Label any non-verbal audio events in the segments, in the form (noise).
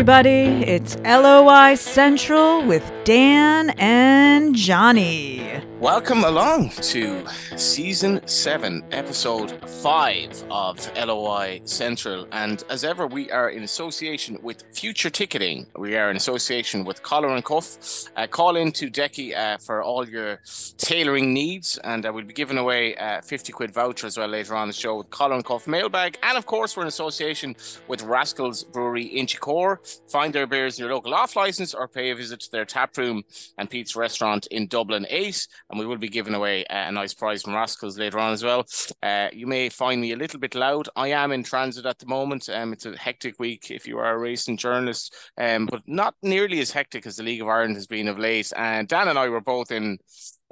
everybody. It's LOI Central with Dan and Johnny. Welcome along to season seven, episode five of LOI Central. And as ever, we are in association with Future Ticketing. We are in association with Collar and Cuff. Uh, call in to Decky uh, for all your tailoring needs, and uh, we'll be giving away a 50 quid voucher as well later on the show with Collar and Cuff mailbag. And of course, we're in association with Rascals Brewery in Inchicore. Find their beers in your local off license or pay a visit to their tap room and Pete's restaurant in Dublin 8 and we will be giving away a nice prize from Rascals later on as well. Uh, you may find me a little bit loud. I am in transit at the moment. Um, it's a hectic week if you are a racing journalist, um, but not nearly as hectic as the League of Ireland has been of late. And Dan and I were both in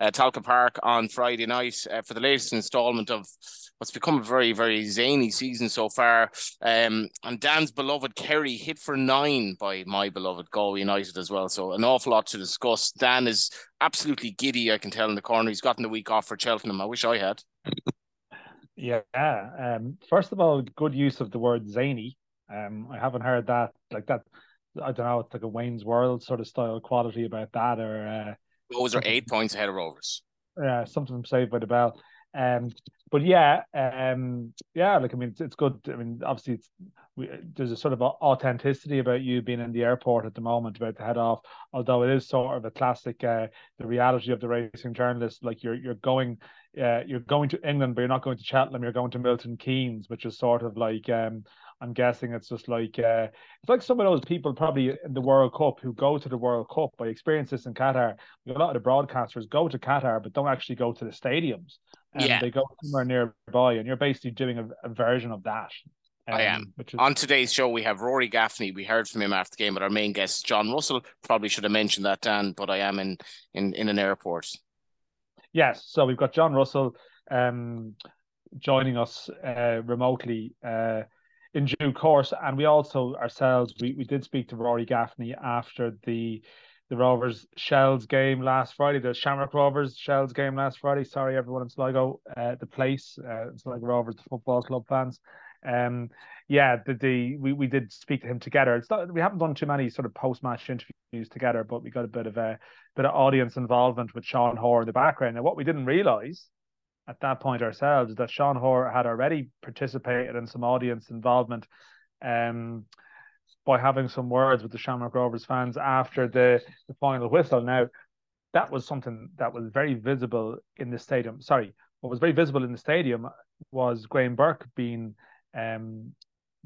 uh, Tolka Park on Friday night uh, for the latest instalment of what's become a very, very zany season so far. Um, and Dan's beloved Kerry hit for nine by my beloved Galway United as well. So an awful lot to discuss. Dan is absolutely giddy, I can tell in the corner. He's gotten the week off for Cheltenham. I wish I had. (laughs) yeah. Um, first of all, good use of the word zany. Um, I haven't heard that like that. I don't know, it's like a Wayne's World sort of style quality about that, or uh, those are eight points ahead of Rovers. Yeah, something from Saved by the Bell. Um, but yeah, um, yeah, like I mean, it's, it's good. I mean, obviously, it's we, there's a sort of authenticity about you being in the airport at the moment about to head off. Although it is sort of a classic, uh, the reality of the racing journalist. Like you're you're going, uh, you're going to England, but you're not going to Cheltenham. You're going to Milton Keynes, which is sort of like um, I'm guessing it's just like uh, it's like some of those people probably in the World Cup who go to the World Cup. I experienced this in Qatar. A lot of the broadcasters go to Qatar but don't actually go to the stadiums. And yeah. they go somewhere nearby, and you're basically doing a, a version of that. Um, I am. Is... On today's show, we have Rory Gaffney. We heard from him after the game, but our main guest, John Russell. Probably should have mentioned that, Dan, but I am in in, in an airport. Yes, so we've got John Russell um, joining us uh, remotely. Uh, in due course. And we also ourselves we, we did speak to Rory Gaffney after the the Rovers Shels game last Friday, the Shamrock Rovers Shels game last Friday. Sorry, everyone in Sligo, uh, the place, uh, like Rovers Football Club fans. Um, yeah, the, the we, we did speak to him together. It's not we haven't done too many sort of post match interviews together, but we got a bit of a bit of audience involvement with Sean Hoare in the background. And what we didn't realise at that point ourselves is that Sean Hoare had already participated in some audience involvement um, by having some words with the Shamrock Rovers fans after the, the final whistle. Now, that was something that was very visible in the stadium. Sorry, what was very visible in the stadium was Graham Burke being um,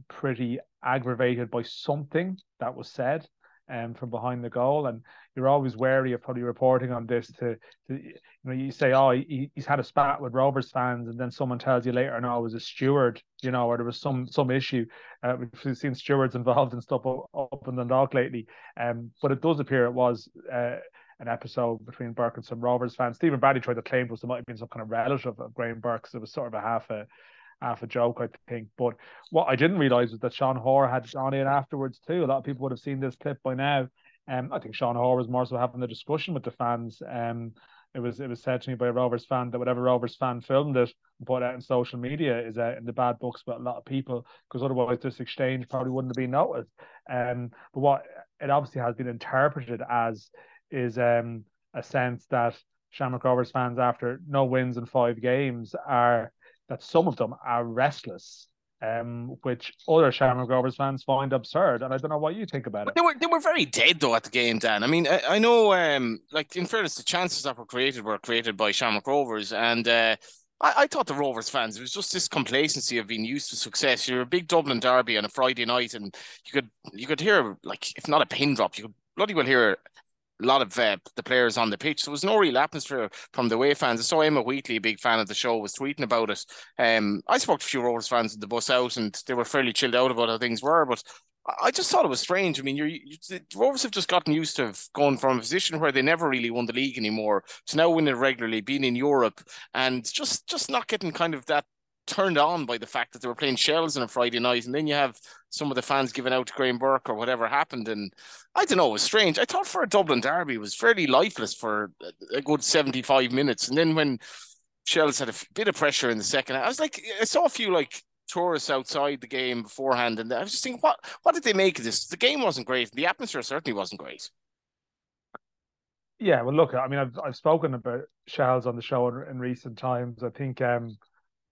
pretty aggravated by something that was said um, from behind the goal. And you're always wary of probably reporting on this to, to you know, you say, oh, he, he's had a spat with Rovers fans, and then someone tells you later, no, it was a steward, you know, or there was some some issue. Uh, we've seen stewards involved in stuff up, in the dock lately. Um, but it does appear it was. Uh, an episode between Burke and some Rovers fans. Stephen Bradley tried to claim it was there might have been some kind of relative of Graham Burke, so it was sort of a half a half a joke, I think. But what I didn't realize was that Sean Hoare had gone in afterwards too. A lot of people would have seen this clip by now. Um, I think Sean Hoare was more so having the discussion with the fans. Um, it was it was said to me by a Rovers fan that whatever Rovers fan filmed it and put out in social media is uh, in the bad books about a lot of people because otherwise this exchange probably wouldn't have been noticed. Um, but what it obviously has been interpreted as is um a sense that Shamrock Rovers fans after no wins in five games are that some of them are restless, um, which other Shamrock Rovers fans find absurd. And I don't know what you think about it. They were they were very dead though at the game, Dan. I mean, I, I know, um, like in fairness, the chances that were created were created by Shamrock Rovers, and uh, I, I thought the Rovers fans it was just this complacency of being used to success. You're a big Dublin derby on a Friday night, and you could you could hear like if not a pin drop, you could bloody well hear a lot of uh, the players on the pitch. So There was no real atmosphere from the away fans. I saw Emma Wheatley, a big fan of the show, was tweeting about it. Um, I spoke to a few Rovers fans in the bus out, and they were fairly chilled out about how things were. But I just thought it was strange. I mean, you're, you, Rovers have just gotten used to going from a position where they never really won the league anymore to now winning regularly, being in Europe, and just just not getting kind of that turned on by the fact that they were playing Shels on a Friday night, and then you have some of the fans giving out to Graham Burke or whatever happened, and I don't know, it was strange. I thought for a Dublin derby, it was fairly lifeless for a good seventy-five minutes, and then when Shels had a bit of pressure in the second, I was like, I saw a few like tourists outside the game beforehand, and I was just thinking, what what did they make of this? The game wasn't great. The atmosphere certainly wasn't great. Yeah, well, look, I mean, I've I've spoken about Shels on the show in, in recent times. I think, um,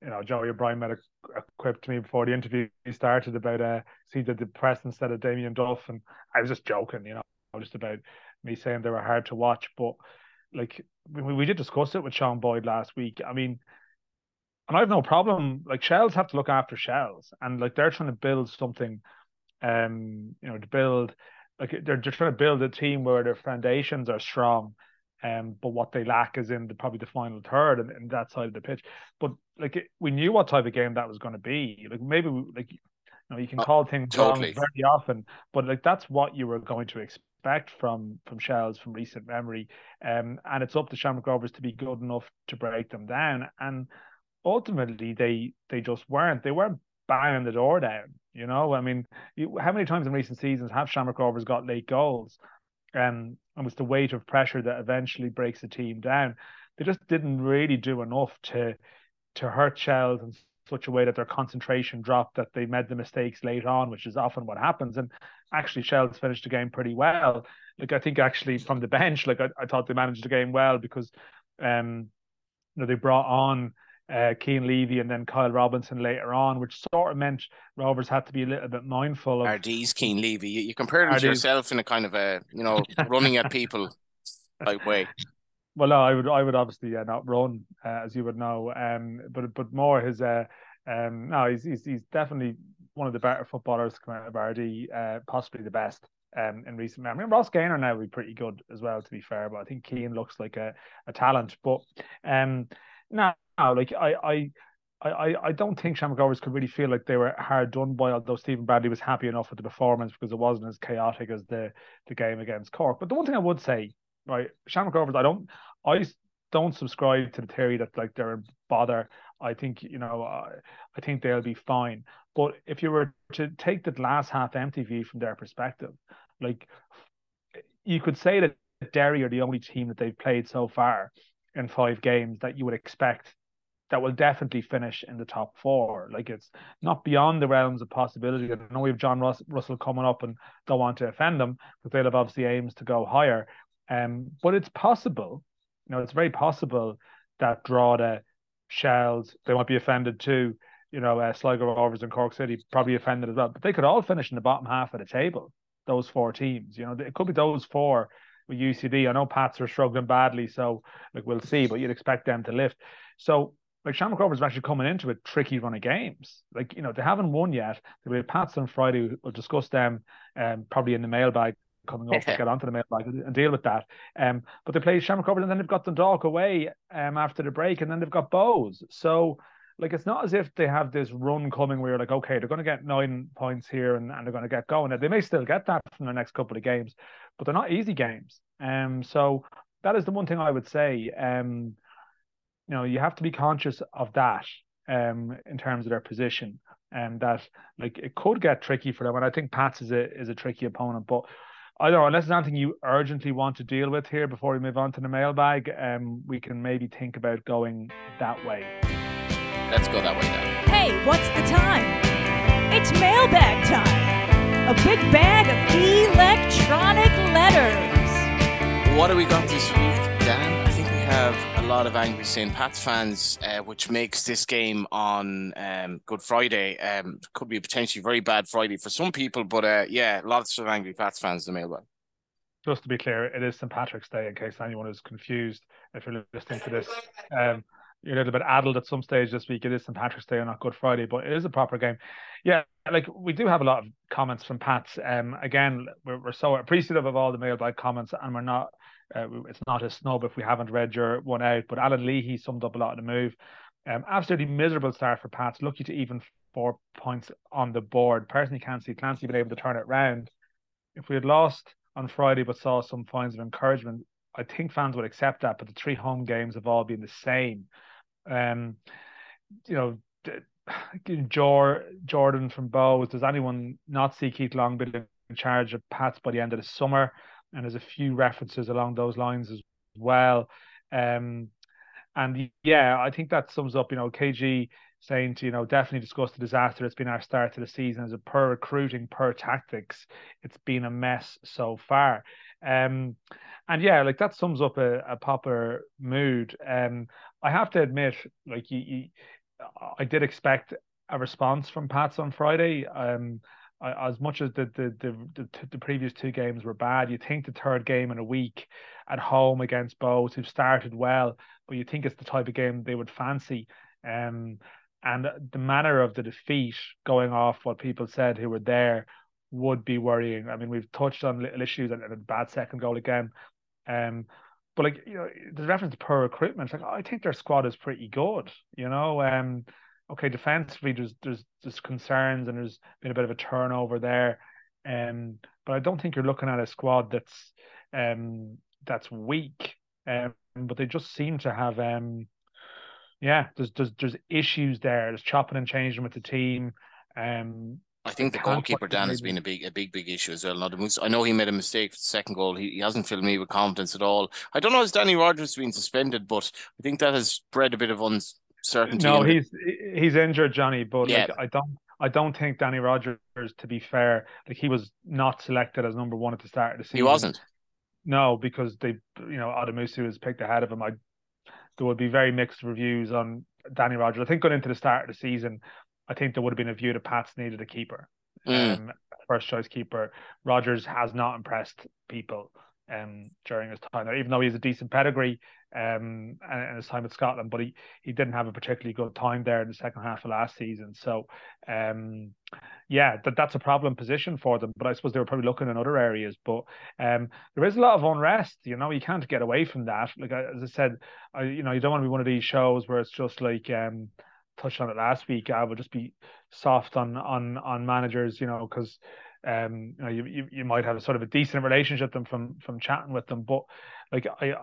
you know, Joey O'Brien made a, a quip to me before the interview started about uh, he did the press instead of Damien Duff, and I was just joking, you know, just about me saying they were hard to watch, but like we, we did discuss it with Sean Boyd last week. I mean, and I have no problem. Like Shels have to look after Shels, and like they're trying to build something, um, you know, to build like they're just trying to build a team where their foundations are strong. Um, but what they lack is in the, probably the final third and, and that side of the pitch. But like it, we knew what type of game that was going to be. Like maybe we, like you know you can oh, call things totally. wrong very often, but like that's what you were going to expect from from Shels from recent memory. Um, and it's up to Shamrock Rovers to be good enough to break them down. And ultimately, they they just weren't. They weren't banging the door down. You know, I mean, you, how many times in recent seasons have Shamrock Rovers got late goals? Um, and it's the weight of pressure that eventually breaks the team down. They just didn't really do enough to to hurt Shels in such a way that their concentration dropped, that they made the mistakes late on, which is often what happens. And actually, Shels finished the game pretty well. Like I think actually from the bench, like I, I thought they managed the game well because um, you know, they brought on uh, Cian Levy and then Kyle Robinson later on, which sort of meant Rovers had to be a little bit mindful of. RD's Cian Levy. You, you compared him RD's. to yourself in a kind of a, you know, running at people (laughs) type way. Well, no, I would, I would obviously uh, not run, uh, as you would know. Um, but but more his, uh, um, no, he's, he's he's definitely one of the better footballers come out of RD, uh, possibly the best. Um, in recent memory, and Ross Gaynor now would be pretty good as well, to be fair. But I think Cian looks like a, a talent. But um, now like I, I, I, I don't think Shamrock could really feel like they were hard done by, although Stephen Bradley was happy enough with the performance because it wasn't as chaotic as the the game against Cork. But the one thing I would say, right, Shamrock Rovers, I don't, I don't subscribe to the theory that like they're a bother. I think you know, uh, I think they'll be fine. But if you were to take the glass half empty view from their perspective, like you could say that Derry are the only team that they've played so far in five games that you would expect that will definitely finish in the top four. Like it's not beyond the realms of possibility. I know we have John Russ- Russell coming up and don't want to offend them because they'll have obviously aims to go higher. Um, but it's possible, you know, it's very possible that Drogheda, Shels, they might be offended too. You know, uh, Sligo Rovers and Cork City probably offended as well. But they could all finish in the bottom half of the table. Those four teams, you know, it could be those four with UCD. I know Pats are struggling badly, so like we'll see. But you'd expect them to lift. So like Shamrock Rovers are actually coming into a tricky run of games. Like, you know, they haven't won yet. They have Pats on Friday. We'll discuss them um, probably in the mailbag coming up to (laughs) get onto the mailbag and deal with that. Um, but they play Shamrock Rovers and then they've got Dundalk away um, after the break and then they've got Bohs. So, like, it's not as if they have this run coming where you're like, okay, they're going to get nine points here and, and they're going to get going. They may still get that from the next couple of games, but they're not easy games. Um, so that is the one thing I would say. Um, you know, you have to be conscious of that um, in terms of their position, and that like it could get tricky for them. And I think Pats is a is a tricky opponent, but. I don't know, unless there's anything you urgently want to deal with here before we move on to the mailbag, um, we can maybe think about going that way. Let's go that way then. Hey, what's the time? It's mailbag time. A big bag of electronic letters. What do we got this week, Dan? I think we have a lot of angry St. Pat's fans, uh, which makes this game on um, Good Friday um, could be a potentially very bad Friday for some people. But uh, yeah, lots of angry Pats fans in the mailbag. Just to be clear, it is St. Patrick's Day, in case anyone is confused. If you're listening to this, um, you're a little bit addled at some stage this week. It is St. Patrick's Day and not Good Friday, but it is a proper game. Yeah, like we do have a lot of comments from Pats. Um, again, we're, we're so appreciative of all the mailbag comments, and we're not uh, it's not a snub if we haven't read your one out, but Alan Leahy summed up a lot of the move. Um, absolutely miserable start for Pats. Lucky to even four points on the board. Personally, can't see Clancy been able to turn it round. If we had lost on Friday but saw some signs of encouragement, I think fans would accept that. But the three home games have all been the same. Um, you know, (sighs) Jor, Jordan from Bohs. Does anyone not see Keith Long being in charge of Pats by the end of the summer? and there's a few references along those lines as well. Um, and yeah, I think that sums up. You know, KG saying to you know definitely discuss the disaster it's been our start to the season as a per recruiting per tactics it's been a mess so far um and yeah like that sums up a, a proper mood um i have to admit like you, you i did expect a response from pats on friday um I, as much as the the, the the the previous two games were bad, you think the third game in a week at home against Bohs, who started well, but you think it's the type of game they would fancy. Um, and the manner of the defeat, going off what people said who were there, would be worrying. I mean, we've touched on little issues and a bad second goal again. Um, but like you know, the reference to poor recruitment, like I think their squad is pretty good. You know, um, okay, defensively there's there's there's concerns and there's been a bit of a turnover there. Um, but I don't think you're looking at a squad that's um that's weak. Um, but they just seem to have um yeah, there's there's there's issues there. There's chopping and changing with the team. Um, I think the goalkeeper Dan has been a big, a big, big issue as well. Not I know he made a mistake for the second goal. He, he hasn't filled me with confidence at all. I don't know if Danny Rogers has been suspended, but I think that has bred a bit of uncertainty. No, he's he's injured, Johnny. But yeah. like, I don't, I don't think Danny Rogers, to be fair, like he was not selected as number one at the start of the season. He wasn't. No, because they, you know, Addamusa was picked ahead of him. I there would be very mixed reviews on Danny Rogers. I think going into the start of the season, I think there would have been a view that Pats needed a keeper, mm. um, first choice keeper. Rogers has not impressed people um, during his time there, even though he has a decent pedigree um, and, and his time at Scotland, but he, he didn't have a particularly good time there in the second half of last season. So, um, yeah, that, that's a problem position for them. But I suppose they were probably looking in other areas. But um, there is a lot of unrest. You know, you can't get away from that. Like as I said, I, you know, you don't want to be one of these shows where it's just like um, touched on it last week. I would just be soft on on on managers, you know, because um, you know, you, you you might have a sort of a decent relationship them from from chatting with them, but like I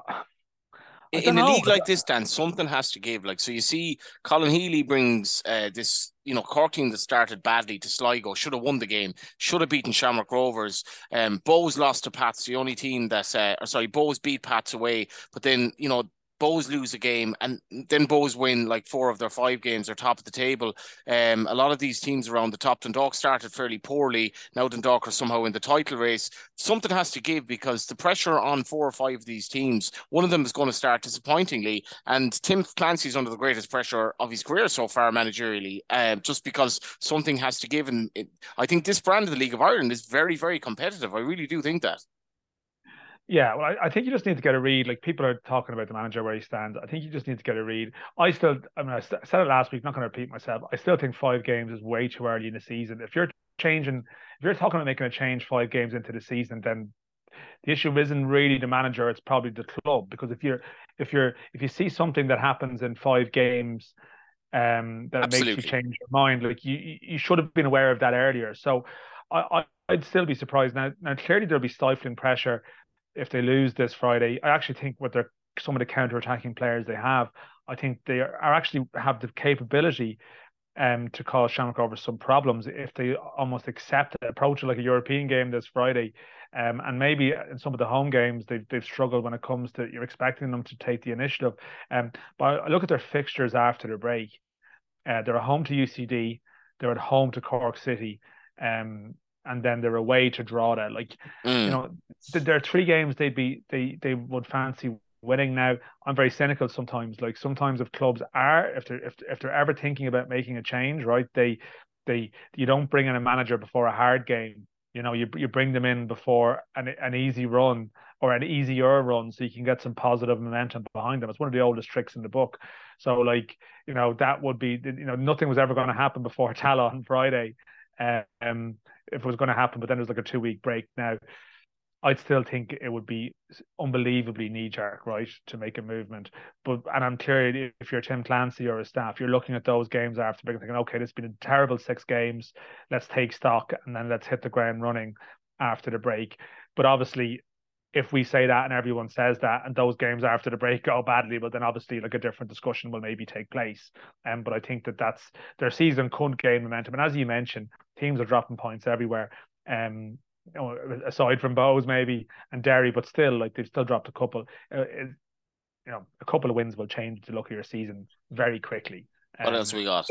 in a league like this, Dan, something has to give. Like, so you see, Colin Healy brings uh, this, you know, Cork team that started badly to Sligo, should have won the game, should have beaten Shamrock Rovers. Um, Bohs lost to Pats, the only team that's, uh, or sorry, Bohs beat Pats away, but then, you know, Bohs lose a game and then Bohs win like four of their five games. They're top of the table. Um, a lot of these teams around the top, Dundalk started fairly poorly. Now Dundalk are somehow in the title race. Something has to give because the pressure on four or five of these teams, one of them is going to start disappointingly. And Tim Clancy's under the greatest pressure of his career so far managerially, uh, just because something has to give. And it, I think this brand of the League of Ireland is very, very competitive. I really do think that. Yeah, well, I, I, think you just need to get a read. Like people are talking about the manager where he stands. I think you just need to get a read. I still, I mean, I said it last week. Not going to repeat myself. I still think five games is way too early in the season. If you're changing, if you're talking about making a change five games into the season, then the issue isn't really the manager. It's probably the club because if you're, if you're, if you see something that happens in five games, um, that Absolutely. makes you change your mind, like you, you should have been aware of that earlier. So, I, I I'd still be surprised now. Now, clearly there'll be stifling pressure if they lose this Friday, I actually think with their some of the counter-attacking players they have, I think they are actually have the capability um, to cause Shamrock Rovers some problems if they almost accept it, approach like a European game this Friday. Um, and maybe in some of the home games they've they've struggled when it comes to you're expecting them to take the initiative. Um, but I look at their fixtures after the break. Uh, they're at home to UCD, they're at home to Cork City, um, and then they're away to Drogheda. Like mm. you know, th- there are three games they'd be they they would fancy winning. Now I'm very cynical sometimes. Like sometimes if clubs are if they're if, if they're ever thinking about making a change, right? They they you don't bring in a manager before a hard game. You know, you you bring them in before an an easy run or an easier run, so you can get some positive momentum behind them. It's one of the oldest tricks in the book. So, like, you know, that would be, you know, nothing was ever going to happen before (laughs) Tallaght on Friday. Um, if it was going to happen, but then there's like a two week break now. I'd still think it would be unbelievably knee jerk, right, to make a movement. But and I'm clear if you're Tim Clancy or a staff, you're looking at those games after break thinking, okay, this has been a terrible six games. Let's take stock and then let's hit the ground running after the break. But obviously, if we say that and everyone says that and those games after the break go badly, well then obviously like a different discussion will maybe take place. Um, but I think that that's their season could gain momentum. And as you mentioned, teams are dropping points everywhere. Um, you know, aside from Bohs maybe and Derry, but still like they've still dropped a couple. Uh, it, you know, a couple of wins will change the look of your season very quickly. What else we got?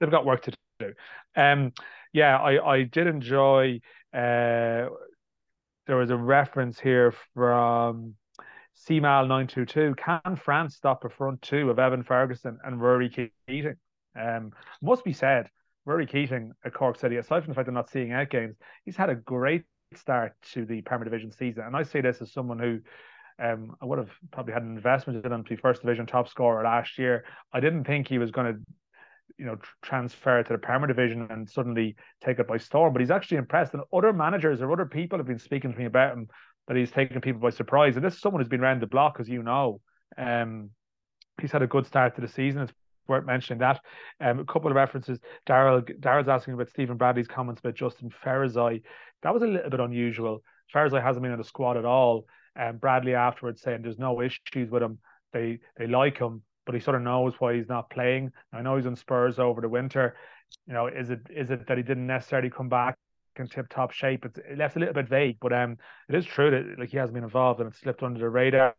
They've got work to do. Um, yeah, I I did enjoy. Uh, there was a reference here from CMAL nine two two. Can France stop a front two of Evan Ferguson and Rory Keating? Um, must be said, Rory Keating at Cork City, aside from the fact they're not seeing out games, he's had a great start to the Premier Division season. And I say this as someone who um, I would have probably had an investment in him to be first division top scorer last year. I didn't think he was going to, you know, transfer to the Premier Division and suddenly take it by storm. But he's actually impressed, and other managers or other people have been speaking to me about him that he's taken people by surprise. And this is someone who's been around the block, as you know. Um, he's had a good start to the season. It's worth mentioning that. Um, a couple of references. Daryl Daryl's asking about Stephen Bradley's comments about Justin Ferizaj. That was a little bit unusual. Ferizaj hasn't been in the squad at all. And um, Bradley afterwards saying there's no issues with him. They they like him, but he sort of knows why he's not playing. I know he's in Spurs over the winter. You know, is it is it that he didn't necessarily come back in tip top shape? It's it left a little bit vague, but um, it is true that like he hasn't been involved and it slipped under the radar.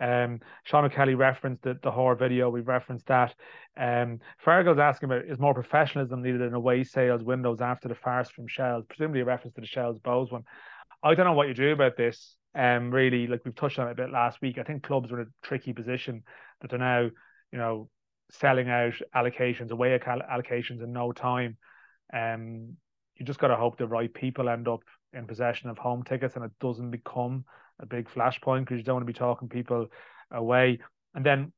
Um, Sean O'Kelly referenced the, the Hoare video. We've referenced that. Um, Fergal's asking about is more professionalism needed in away sales windows after the farce from Shels, presumably a reference to the Shels Bohs one. I don't know what you do about this. Um, really, like we've touched on it a bit last week. I think clubs are in a tricky position that they're now, you know, selling out allocations, away allocations in no time. Um, you just got to hope the right people end up in possession of home tickets and it doesn't become a big flashpoint because you don't want to be talking people away. And then,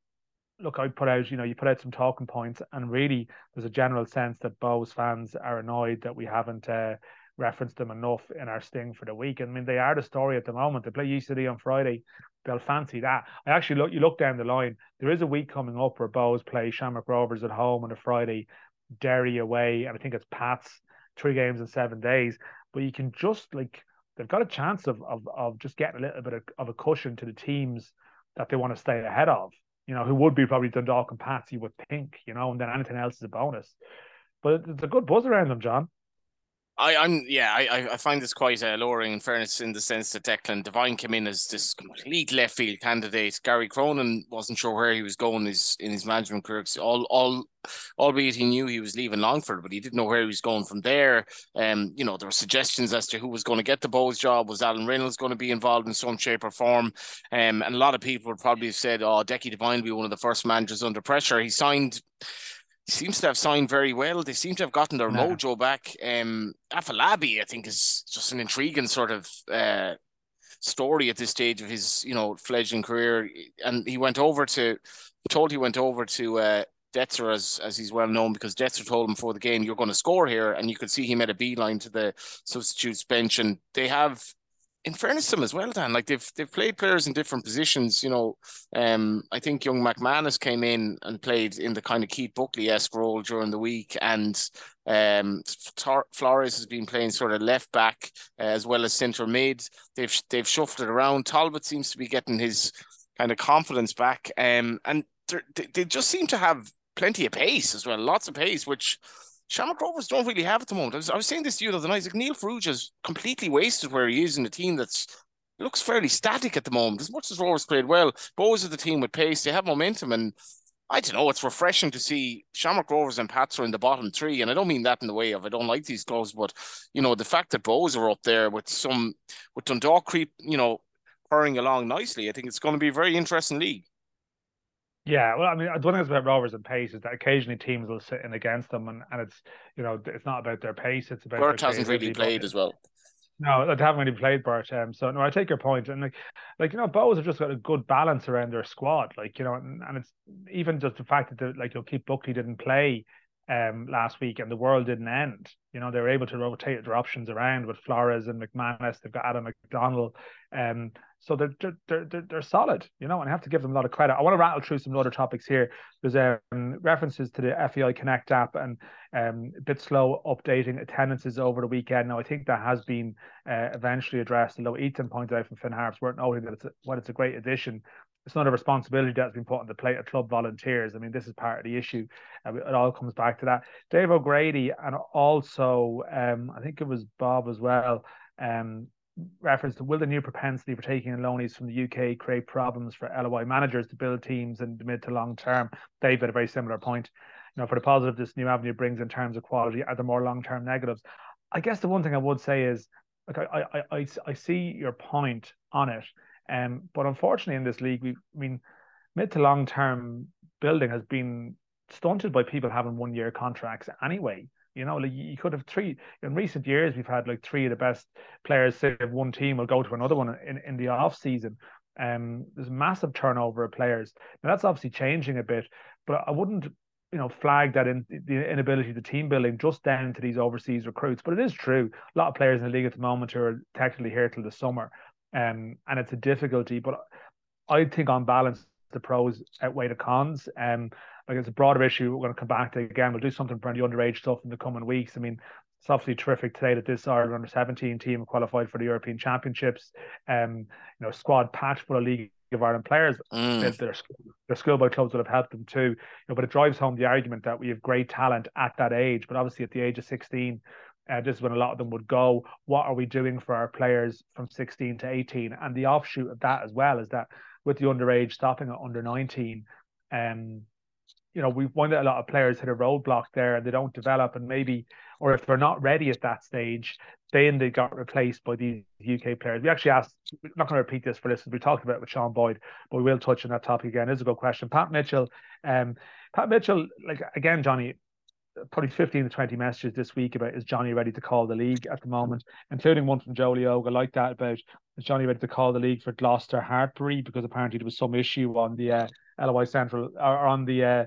look, I put out, you know, you put out some talking points, and really, there's a general sense that Bohs fans are annoyed that we haven't uh, referenced them enough in our sting for the week. I mean, they are the story at the moment. They play UCD on Friday. They'll fancy that. I actually look. You look down the line. There is a week coming up where Bohs play Shamrock Rovers at home on a Friday, Derry away, and I think it's Pats. Three games in seven days. But you can just like they've got a chance of of, of just getting a little bit of, of a cushion to the teams that they want to stay ahead of. You know, who would be probably Dundalk and Pats, you would think, you know, and then anything else is a bonus. But it's a good buzz around them, John. I, I'm yeah, I I find this quite uh, alluring in fairness in the sense that Declan Devine came in as this complete left field candidate. Gary Cronin wasn't sure where he was going his in his management career. All all albeit he knew he was leaving Longford, but he didn't know where he was going from there. Um, you know, there were suggestions as to who was going to get the Bohs job. Was Alan Reynolds going to be involved in some shape or form? Um, and a lot of people would probably have said, "Oh, Decky Devine will be one of the first managers under pressure." He signed seems to have signed very well. They seem to have gotten their yeah. mojo back. Um, Afolabi, I think, is just an intriguing sort of uh, story at this stage of his, you know, fledgling career. And he went over to, told he went over to uh, Detzer, as as he's well known, because Detzer told him before the game, "You're going to score here," and you could see he made a beeline to the substitutes bench. And they have in fairness to them as well, Dan, like they've they've played players in different positions. You know, um, I think young McManus came in and played in the kind of Keith Buckley esque role during the week, and um, Flores has been playing sort of left back uh, as well as centre mid. They've they've shuffled around. Talbot seems to be getting his kind of confidence back, um, and they they just seem to have plenty of pace as well, lots of pace, which Shamrock Rovers don't really have at the moment. I was, I was saying this to you the other night. Like Neil Farrugia is completely wasted where he is in a team that's looks fairly static at the moment. As much as Rovers played well, Bohs are the team with pace. They have momentum, and I don't know. It's refreshing to see Shamrock Rovers and Pats are in the bottom three, and I don't mean that in the way of I don't like these clubs, but you know the fact that Bohs are up there with some with Dundalk creep, you know, purring along nicely. I think it's going to be a very interesting league. Yeah, well, I mean, the one thing about Rovers and pace is that occasionally teams will sit in against them, and, and it's you know it's not about their pace; it's about. Bert hasn't really played as well. No, they haven't really played Bert. Um, so no, I take your point, and like, like you know, Bohs have just got a good balance around their squad. Like you know, and, and it's even just the fact that like you know, Keith Buckley didn't play um last week and the world didn't end. You know, they were able to rotate their options around with Flores and McManus. They've got Adam McDonald. Um, so they're, they're they're they're solid, you know, and I have to give them a lot of credit. I want to rattle through some other topics here. There's um, references to the FAI Connect app and um, a bit slow updating attendances over the weekend. Now I think that has been uh, eventually addressed. Although Ethan pointed out from Finn Harps, weren't noting that it's a, what it's a great addition. It's not a responsibility that's been put on the plate of club volunteers. I mean, this is part of the issue. It all comes back to that. Dave O'Grady and also um, I think it was Bob as well. Um, reference to will the new propensity for taking in loanies from the UK create problems for LOI managers to build teams in the mid to long term? They've had a very similar point. you know, for the positive this new avenue brings in terms of quality, are there more long term negatives? I guess the one thing I would say is, like, I, I, I, I see your point on it, um, but unfortunately in this league, we, I mean, mid to long term building has been stunted by people having one year contracts anyway. You know, like you could have three in recent years. We've had like three of the best players say if one team will go to another one in, in the off season. Um, there's massive turnover of players. Now that's obviously changing a bit, but I wouldn't, you know, flag that in the inability to team building just down to these overseas recruits. But it is true. A lot of players in the league at the moment who are technically here till the summer, um, and it's a difficulty. But I think on balance, the pros outweigh the cons. Um, like it's a broader issue. We're going to come back to again. We'll do something for the underage stuff in the coming weeks. I mean, it's obviously terrific today that this Ireland under 17 team qualified for the European Championships. Um, you know, squad patch full of League of Ireland players. Mm. Their, their schoolboy clubs would have helped them too. You know, but it drives home the argument that we have great talent at that age, but obviously at the age of 16. Uh, this is when a lot of them would go. What are we doing for our players from 16 to 18? And the offshoot of that as well is that with the underage stopping at under 19, um, you know, we find that a lot of players hit a roadblock there and they don't develop, and maybe, or if they're not ready at that stage, then they got replaced by these UK players. We actually asked, we're not going to repeat this for this, we talked about it with Sean Boyd, but we will touch on that topic again. It's a good question. Pat Mitchell, um, Pat Mitchell, like again, Johnny, probably 15 to 20 messages this week about is Johnny ready to call the league at the moment, including one from Joe Leoga like that about is Johnny ready to call the league for Gloucester Hartpury because apparently there was some issue on the uh, LOI Central or on the uh,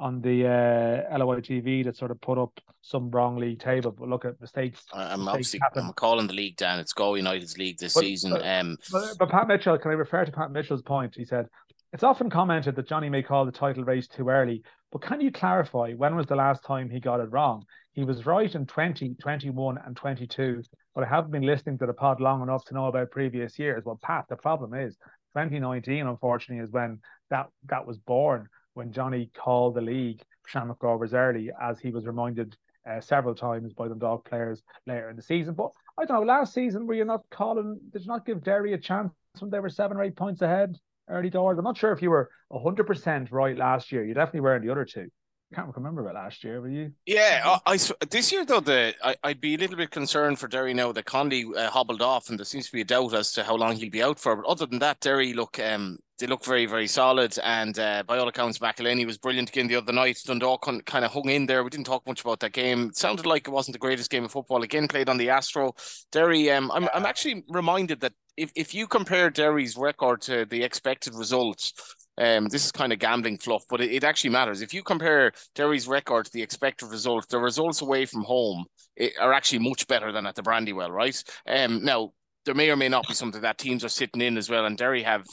on the uh, LOI TV that sort of put up some wrong league table. But look at mistakes. I'm mistakes obviously happen. I'm calling the league down. It's Go United's league this but, season. But, um, but, but Pat Mitchell, can I refer to Pat Mitchell's point? He said it's often commented that Johnny may call the title race too early, but can you clarify when was the last time he got it wrong? He was right in 20, 21, and 22, but I haven't been listening to the pod long enough to know about previous years. Well, Pat, the problem is 2019, unfortunately, is when that that was born when Johnny called the league Shamrock Rovers early, as he was reminded uh, several times by the dog players later in the season. But I don't know, last season were you not calling? Did you not give Derry a chance when they were seven or eight points ahead early doors? I'm not sure if you were hundred percent right last year. You definitely were in the other two can't remember about last year, were you? Yeah, I, I this year though the I, would be a little bit concerned for Derry now that Conley uh, hobbled off, and there seems to be a doubt as to how long he'll be out for. But other than that, Derry look um they look very very solid, and uh, by all accounts, McEleney was brilliant again the other night. Dundalk kind of hung in there. We didn't talk much about that game. It sounded like it wasn't the greatest game of football. Again, played on the Astro. Derry, um, I'm I'm actually reminded that if if you compare Derry's record to the expected results um, this is kind of gambling fluff, but it, it, actually matters. If you compare Derry's record to the expected results, the results away from home are actually much better than at the Brandywell, right? Um, now there may or may not be something that teams are sitting in as well, and Derry have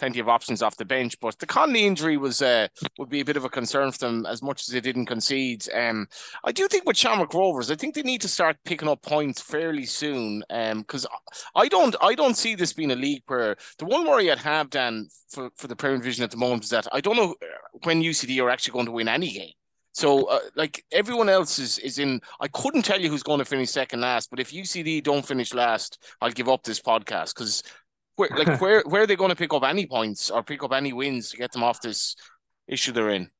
plenty of options off the bench. But the Conley injury was uh, would be a bit of a concern for them as much as they didn't concede. Um, I do think with Shamrock Rovers, I think they need to start picking up points fairly soon. because um, I don't I don't see this being a league where the one worry I'd have Dan for, for the Premier Division at the moment is that I don't know when UCD are actually going to win any game. So, uh, like everyone else is is in. I couldn't tell you who's going to finish second last, but if UCD don't finish last, I'll give up this podcast because where like (laughs) where where are they going to pick up any points or pick up any wins to get them off this issue they're in?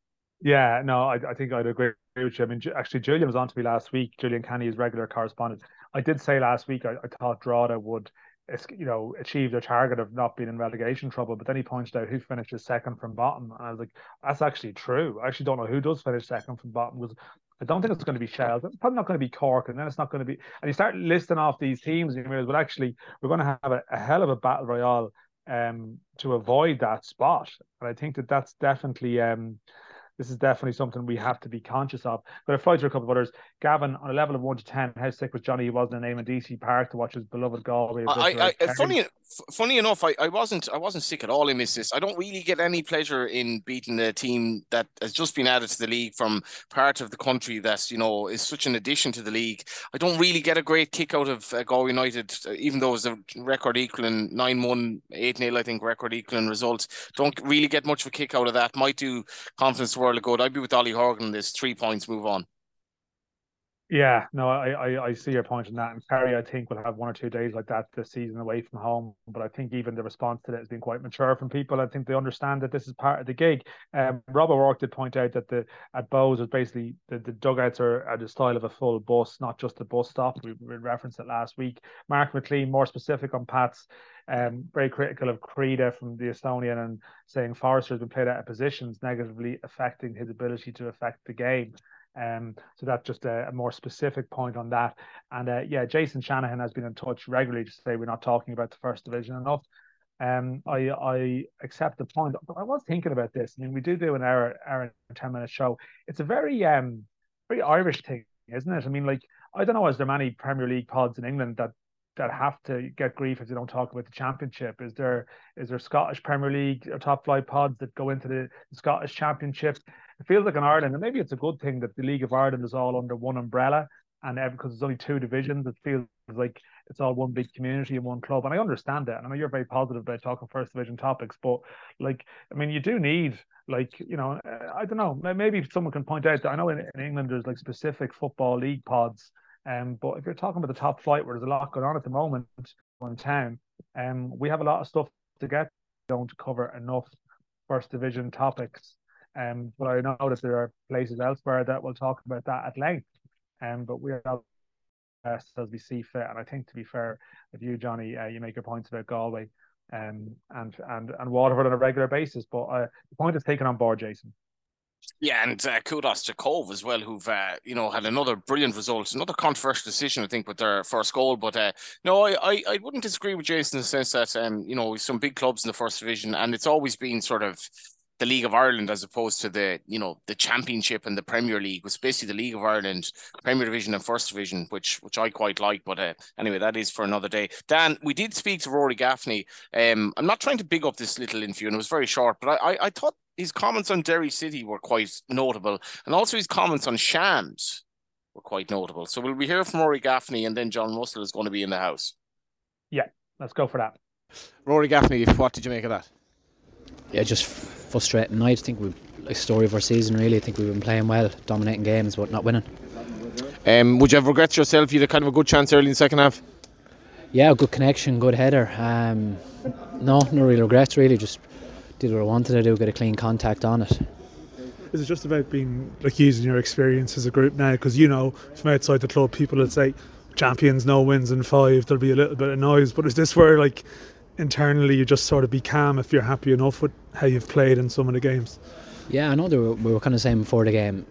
Yeah, no, I, I think I'd agree with you. I mean, actually, Julian was on to me last week. Julian Canny is regular correspondent. I did say last week I, I thought Drogheda would, you know, achieve their target of not being in relegation trouble. But then he pointed out who finishes second from bottom, and I was like, that's actually true. I actually don't know who does finish second from bottom because I don't think it's going to be Shels. It's probably not going to be Cork, and then it's not going to be. And you start listing off these teams, and you realize, well, actually, we're going to have a, a hell of a battle royale um, to avoid that spot. And I think that that's definitely um, this is definitely something we have to be conscious of. But I fly through a couple of others. Gavin, on a level of one to ten, how sick was Johnny? He wasn't in Eamonn Deacy Park to watch his beloved Galway. I, I, funny, funny enough, I, I wasn't I wasn't sick at all in this. this. I don't really get any pleasure in beating a team that has just been added to the league from part of the country that you know is such an addition to the league. I don't really get a great kick out of uh, Galway United, uh, even though it's a record equaling nine one eight 0 I think record equaling result. Don't really get much of a kick out of that. Might do confidence work whirl of good. I'd be with Ollie Horgan. There's three points. Move on. Yeah, no, I, I, I see your point on that. And Kerry, I think, will have one or two days like that this season away from home. But I think even the response to it has been quite mature from people. I think they understand that this is part of the gig. Um, Rob O'Rourke did point out that the at Bohs is basically the, the dugouts are, are the style of a full bus, not just a bus stop. We, we referenced it last week. Mark McLean, more specific on Pat's, um, very critical of Krida from the Estonian and saying Forrester has been played out of positions, negatively affecting his ability to affect the game. Um, so that's just a, a, more specific point on that. And uh, yeah, Jason Shanahan has been in touch regularly to say we're not talking about the first division enough. Um, I I accept the point. But I was thinking about this. I mean, we do do an hour hour and ten minute show. It's a very um very Irish thing, isn't it? I mean, like I don't know, is there many Premier League pods in England that that have to get grief if they don't talk about the championship? Is there is there Scottish Premier League or top flight pods that go into the, Scottish Championship? It feels like in Ireland, and maybe it's a good thing that the League of Ireland is all under one umbrella, and because there's only two divisions, it feels like it's all one big community and one club. And I understand that. And I know you're very positive about talking first division topics, but like, I mean, you do need like, you know, I don't know, maybe someone can point out that I know in, in England there's like specific football league pods um, but if you're talking about the top flight where there's a lot going on at the moment in town, um, we have a lot of stuff to get. Don't cover enough first division topics. Um, but I know that there are places elsewhere that will talk about that at length. Um, but we are best as we see fit. And I think to be fair with you, Johnny, uh, you make your points about Galway um, and and and Waterford on a regular basis. But uh, the point is taken on board, Jason. Yeah, and uh, kudos to Cobh as well, who've uh, you know had another brilliant result, another controversial decision, I think, with their first goal. But uh, no, I, I, I wouldn't disagree with Jason in the sense that um you know some big clubs in the first division, and it's always been sort of the League of Ireland as opposed to the you know the Championship and the Premier League was basically the League of Ireland, Premier Division and First Division, which which I quite like. But uh, anyway, that is for another day. Dan, we did speak to Rory Gaffney. Um, I'm not trying to big up this little interview, and it was very short, but I I, I thought his comments on Derry City were quite notable, and also his comments on Shams were quite notable. So we'll be here from Rory Gaffney, and then John Russell is going to be in the house. Yeah, let's go for that. Rory Gaffney, what did you make of that? Yeah, just frustrating night. I think we like story of our season. Really, I think we've been playing well, dominating games, but not winning. Um, would you have regrets yourself? You had a kind of a good chance early in the second half. Yeah, good connection, good header. Um, no, no real regrets. Really, just did what I wanted to do, get a clean contact on it. Is it just about being like using your experience as a group now? Because you know, from outside the club, people would say champions, no wins in five. There'll be a little bit of noise. But is this where like internally you just sort of be calm if you're happy enough with how you've played in some of the games? Yeah, I know were, we were kind of saying before the game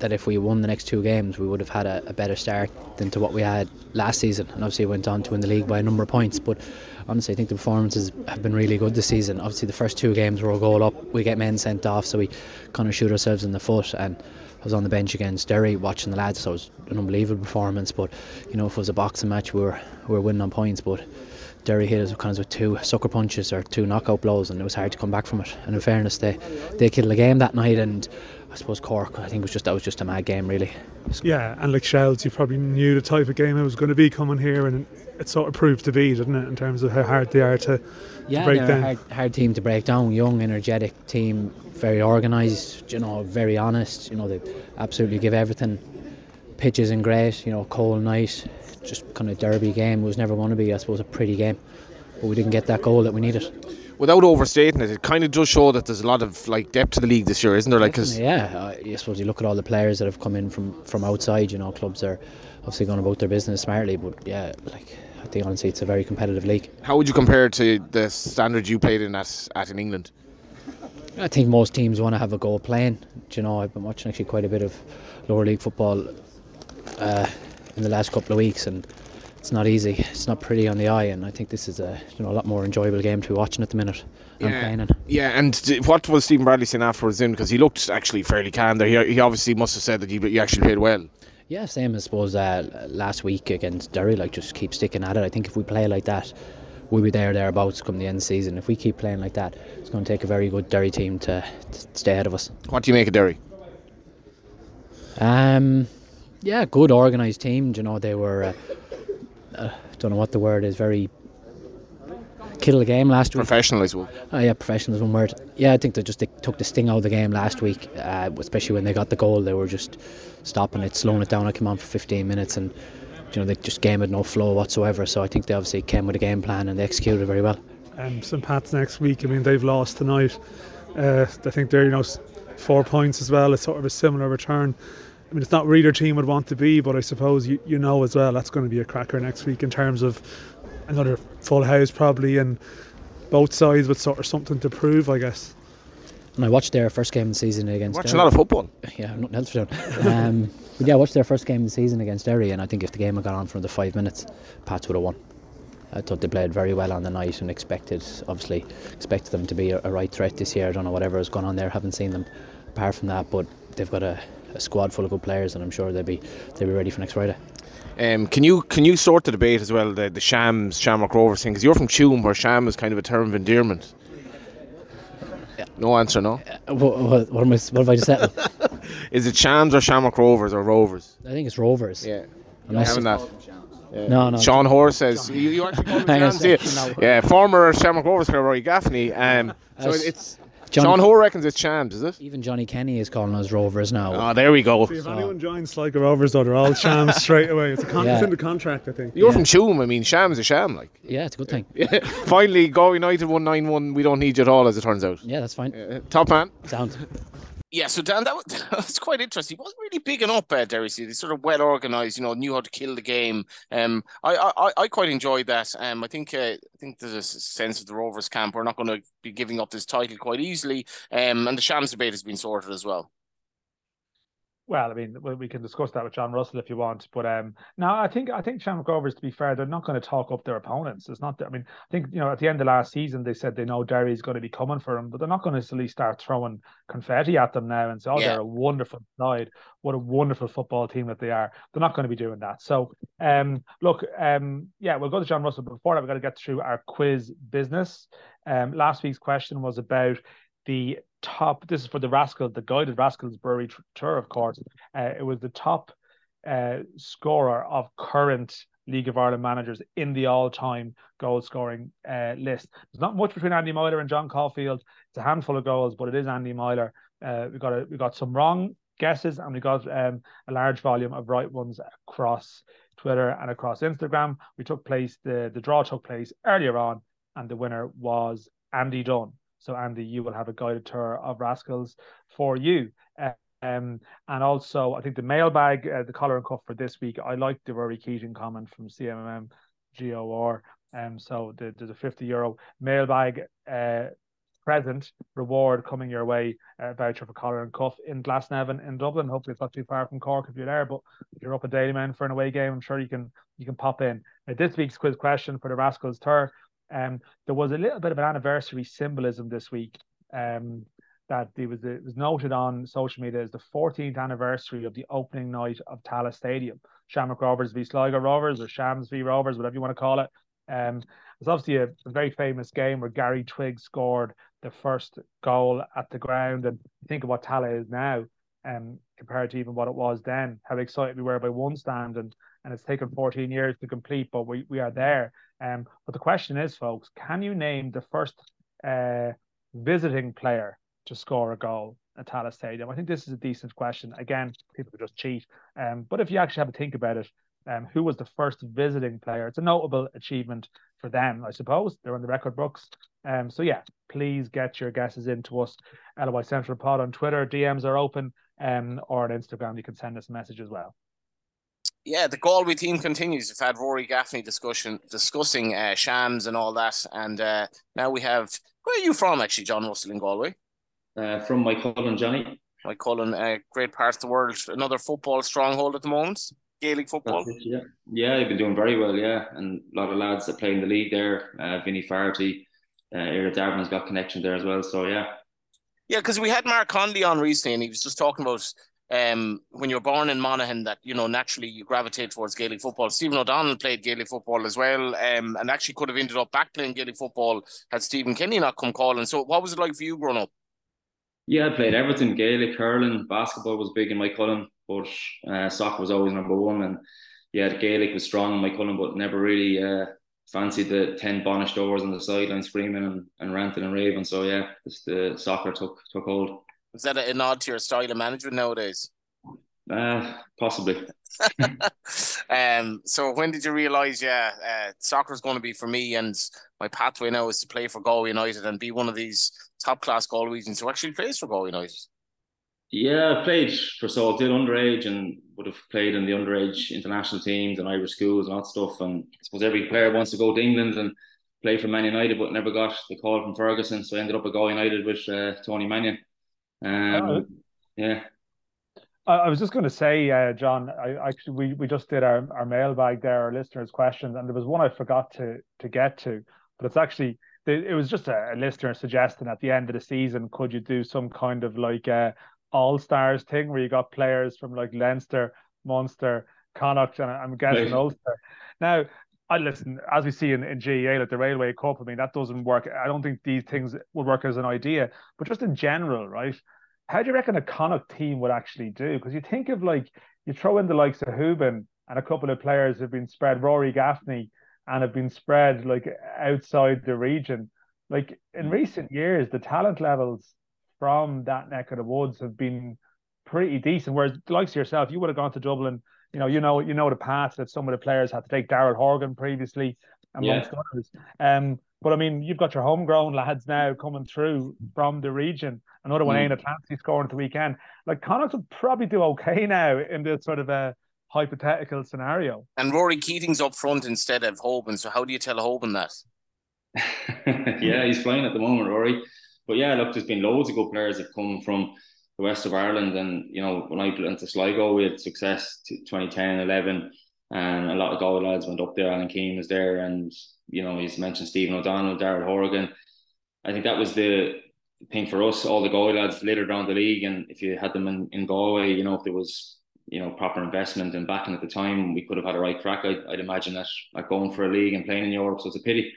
that if we won the next two games, we would have had a, a, better start than to what we had last season. And obviously, went on to win the league by a number of points. But honestly, I think the performances have been really good this season. Obviously, the first two games were a goal up. We get men sent off, so we kind of shoot ourselves in the foot. And I was on the bench against Derry watching the lads, so it was an unbelievable performance. But you know, if it was a boxing match, we were we were winning on points. But Derry hit us kind of with two sucker punches or two knockout blows, and it was hard to come back from it. And in fairness, they they killed the game that night, and I suppose Cork. I think it was just that was just a mad game, really. Yeah, and like Shells, you probably knew the type of game it was going to be coming here, and it sort of proved to be, didn't it, in terms of how hard they are to, yeah, to break down. Hard, hard team to break down. Young, energetic team, very organised. You know, very honest. You know, they absolutely give everything. Pitches in great. You know, cold night. Just kind of derby game. It was never going to be, I suppose, a pretty game, but we didn't get that goal that we needed without overstating it, it kind of does show that there's a lot of like depth to the league this year, isn't there? Like, cause yeah, I suppose you look at all the players that have come in from from outside. You know, clubs are obviously going about their business smartly, but yeah, like I think honestly, it's a very competitive league. How would you compare it to the standard you played in at at in England? I think most teams want to have a goal playing. Do you know, I've been watching actually quite a bit of lower league football uh, in the last couple of weeks, and it's not easy. It's not pretty on the eye, and I think this is a you know a lot more enjoyable game to be watching at the minute. Yeah, playing yeah. And what was Stephen Bradley saying afterwards? In because he looked actually fairly calm there. He, he obviously must have said that you, you actually played well. Yeah, same I suppose uh, last week against Derry. Like just keep sticking at it. I think if we play like that, we'll be there thereabouts come the end of the season. If we keep playing like that, it's going to take a very good Derry team to, to stay ahead of us. What do you make of Derry? Um, yeah, good organised team. You know they were. Uh, uh, don't know what the word is, very kill the game last week. Professional as well. Oh yeah, professional is one word. Yeah, I think they just they took the sting out of the game last week, uh, especially when they got the goal. They were just stopping it, slowing it down. I came on for 15 minutes and you know they just game had no flow whatsoever. So I think they obviously came with a game plan and they executed it very well. Um, St Pat's next week. I mean they've lost tonight. Uh, I think they're you know four points as well. It's sort of a similar return. I mean, it's not where either team would want to be, but I suppose you, you know as well that's going to be a cracker next week in terms of another full house probably, and both sides with sort of something to prove, I guess. And I watched their first game of the season against. Watch a lot of football. (laughs) Yeah, nothing else for them. Um, but yeah, I watched their first game of the season against Derry, and I think if the game had gone on for another five minutes, Pats would have won. I thought they played very well on the night and expected, obviously, expected them to be a, a right threat this year. I don't know whatever has gone on there. Haven't seen them apart from that, but they've got a, a squad full of good players, and I'm sure they'll be they'll be ready for next Friday. Um, can you can you sort the debate as well the the Shams Shamrock Rovers thing? Because you're from Tuam, where Sham is kind of a term of endearment. No answer, no. Uh, what, what, what, am I, what have I just said? (laughs) Is it Shams or Shamrock Rovers or Rovers? I think it's Rovers. Yeah, Unless- having that. Yeah. No, no. Sean Hoare says you, you actually (laughs) call him Hang on a Shams, do you? second, no. Yeah, former Shamrock Rovers player Rory Gaffney. Um, so it's Johnny- Sean Hoare reckons it's Shams, is it? Even Johnny Kenny is calling us Rovers now. Oh, there we go. See, if anyone joins Sligo Rovers, though, they're all shams (laughs) straight away. It's, a con- Yeah. it's in the contract, I think. You're Yeah. from Tuam. I mean, Shams a sham, like. yeah, it's a good thing. (laughs) Finally, Go United one nine one. We don't need you at all, as it turns out. Yeah, that's fine. Uh, top man. Sound. (laughs) Yeah, so Dan, that was, (laughs) that was quite interesting. He wasn't really bigging up uh, Derry City. Sort of well organised, you know, knew how to kill the game. Um, I, I, I quite enjoyed that. Um, I think uh, I think there's a sense of the Rovers camp. We're not going to be giving up this title quite easily. Um, and the Shams debate has been sorted as well. Well, I mean, we can discuss that with John Russell if you want, but um, no, I think I think Shamrock Rovers, to be fair, they're not going to talk up their opponents. It's not. I mean, I think you know at the end of last season they said they know Derry is going to be coming for them, but they're not going to suddenly start throwing confetti at them now and say, "Oh, Yeah. they're a wonderful side. What a wonderful football team that they are." They're not going to be doing that. So, um, look, um, yeah, we'll go to John Russell. But before that, we've got to get through our quiz business. Um, last week's question was about the top. This is for the Rascal, the guided Rascals Brewery tr- tour, of course. Uh, it was the top uh, scorer of current League of Ireland managers in the all-time goal scoring uh, list. There's not much between Andy Myler and John Caulfield. It's a handful of goals, but it is Andy Myler. Uh, we got a, we got some wrong guesses, and we got um, a large volume of right ones across Twitter and across Instagram. We took place the the draw took place earlier on, and the winner was Andy Dunn. So Andy, you will have a guided tour of Rascals for you. Um, and also, I think the mailbag, uh, the collar and cuff for this week, I like the Rory Keating comment from CMM GOR. Um, so the, there's a 50 euro mailbag uh, present reward coming your way, uh, voucher for collar and cuff in Glasnevin in Dublin. Hopefully, it's not too far from Cork if you're there. But if you're up at Dalymount for an away game, I'm sure you can you can pop in. Now, this week's quiz question for the Rascals tour. Um, there was a little bit of an anniversary symbolism this week. Um, that it was it was noted on social media as the 14th anniversary of the opening night of Tallaght Stadium. Shamrock Rovers v Sligo Rovers or Shams v Rovers, whatever you want to call it. Um, it's obviously a, a very famous game where Gary Twigg scored the first goal at the ground, and think of what Tallaght is now, um, compared to even what it was then. How excited we were by one stand, and and it's taken 14 years to complete, but we we are there. Um, but the question is, folks, can you name the first uh, visiting player to score a goal at Tallaght Stadium? I think this is a decent question. Again, people could just cheat. Um, but if you actually have to think about it, um, who was the first visiting player? It's a notable achievement for them, I suppose. They're on the record books. Um, so yeah, please get your guesses into us. LOI Central Pod on Twitter, DMs are open, um, or on Instagram, you can send us a message as well. Yeah, the Galway team continues. We've had Rory Gaffney discussion discussing uh, shams and all that, and uh, now we have. Where are you from, actually, John Russell in Galway? Uh, from my cousin Johnny. Moycullen, a uh, great part of the world. Another football stronghold at the moment. Gaelic football. It, yeah, yeah, they've been doing very well. Yeah, and a lot of lads that play in the league there. Uh, Vinny Faherty, uh, Ira Darvin's got connection there as well. So yeah, Yeah, because we had Mark Connolly on recently, and he was just talking about um, when you're born in Monaghan, that you know naturally you gravitate towards Gaelic football. Stephen O'Donnell played Gaelic football as well, um, and actually could have ended up back playing Gaelic football had Stephen Kenny not come calling. So, what was it like for you growing up? yeah, I played everything: Gaelic, hurling, basketball was big in Moycullen, but uh, soccer was always number one. And yeah, Gaelic was strong in Moycullen, but never really uh, fancied the ten Bonnish doors on the sideline screaming and, and ranting and raving. So yeah, just the soccer took took hold. Is that a nod to your style of management nowadays? Uh, possibly. (laughs) um. So when did you realise, yeah, uh, soccer is going to be for me, and my pathway now is to play for Galway United and be one of these top class Galwegians who actually plays for Galway United? Yeah, I played for Salthill underage and would have played in the underage international teams and Irish schools and all that stuff. And I suppose every player wants to go to England and play for Man United, but never got the call from Ferguson. So I ended up at Galway United with uh, Tony Mannion. Um, oh. Yeah. I was just going to say, uh, John. I actually we, we just did our, our mailbag there, our listeners' questions, and there was one I forgot to to get to, but it's actually it was just a, listener suggesting at the end of the season, could you do some kind of like a all stars thing where you got players from like Leinster, Munster, Connacht, and I'm guessing. Ulster. Now, I listen as we see in, in GAA, like the Railway Cup. I mean, that doesn't work. I don't think these things would work as an idea, but just in general, right? How do you reckon a Connacht team would actually do? Because you think of like you throw in the likes of Hoban and a couple of players have been spread, Rory Gaffney, and have been spread like outside the region. Like in mm. recent years, the talent levels from that neck of the woods have been pretty decent. Whereas, the likes of yourself, you would have gone to Dublin. You know, you know, you know the path that some of the players had to take. Daryl Horgan previously, amongst yeah. others. Um, but I mean, you've got your homegrown lads now coming through from the region. Another one, mm. Éanna Clancy scoring at the weekend. Like Connacht would probably do okay now in this sort of a hypothetical scenario. And Rory Keating's up front instead of Hoban. So how do you tell Hoban that? (laughs) yeah, he's flying at the moment, Rory. But yeah, look, there's been loads of good players that come from the west of Ireland. And, you know, when I went to Sligo, we had success 2010, 11. And a lot of Galway lads went up there. Alan Keane was there. And, you know, he's mentioned Stephen O'Donnell, Daryl Horgan. I think that was the thing for us. All the Galway lads littered around the league. And if you had them in, in Galway, you know, if there was you know proper investment and backing at the time, we could have had a right crack. I'd, I'd imagine that like going for a league and playing in Europe, so it's a pity.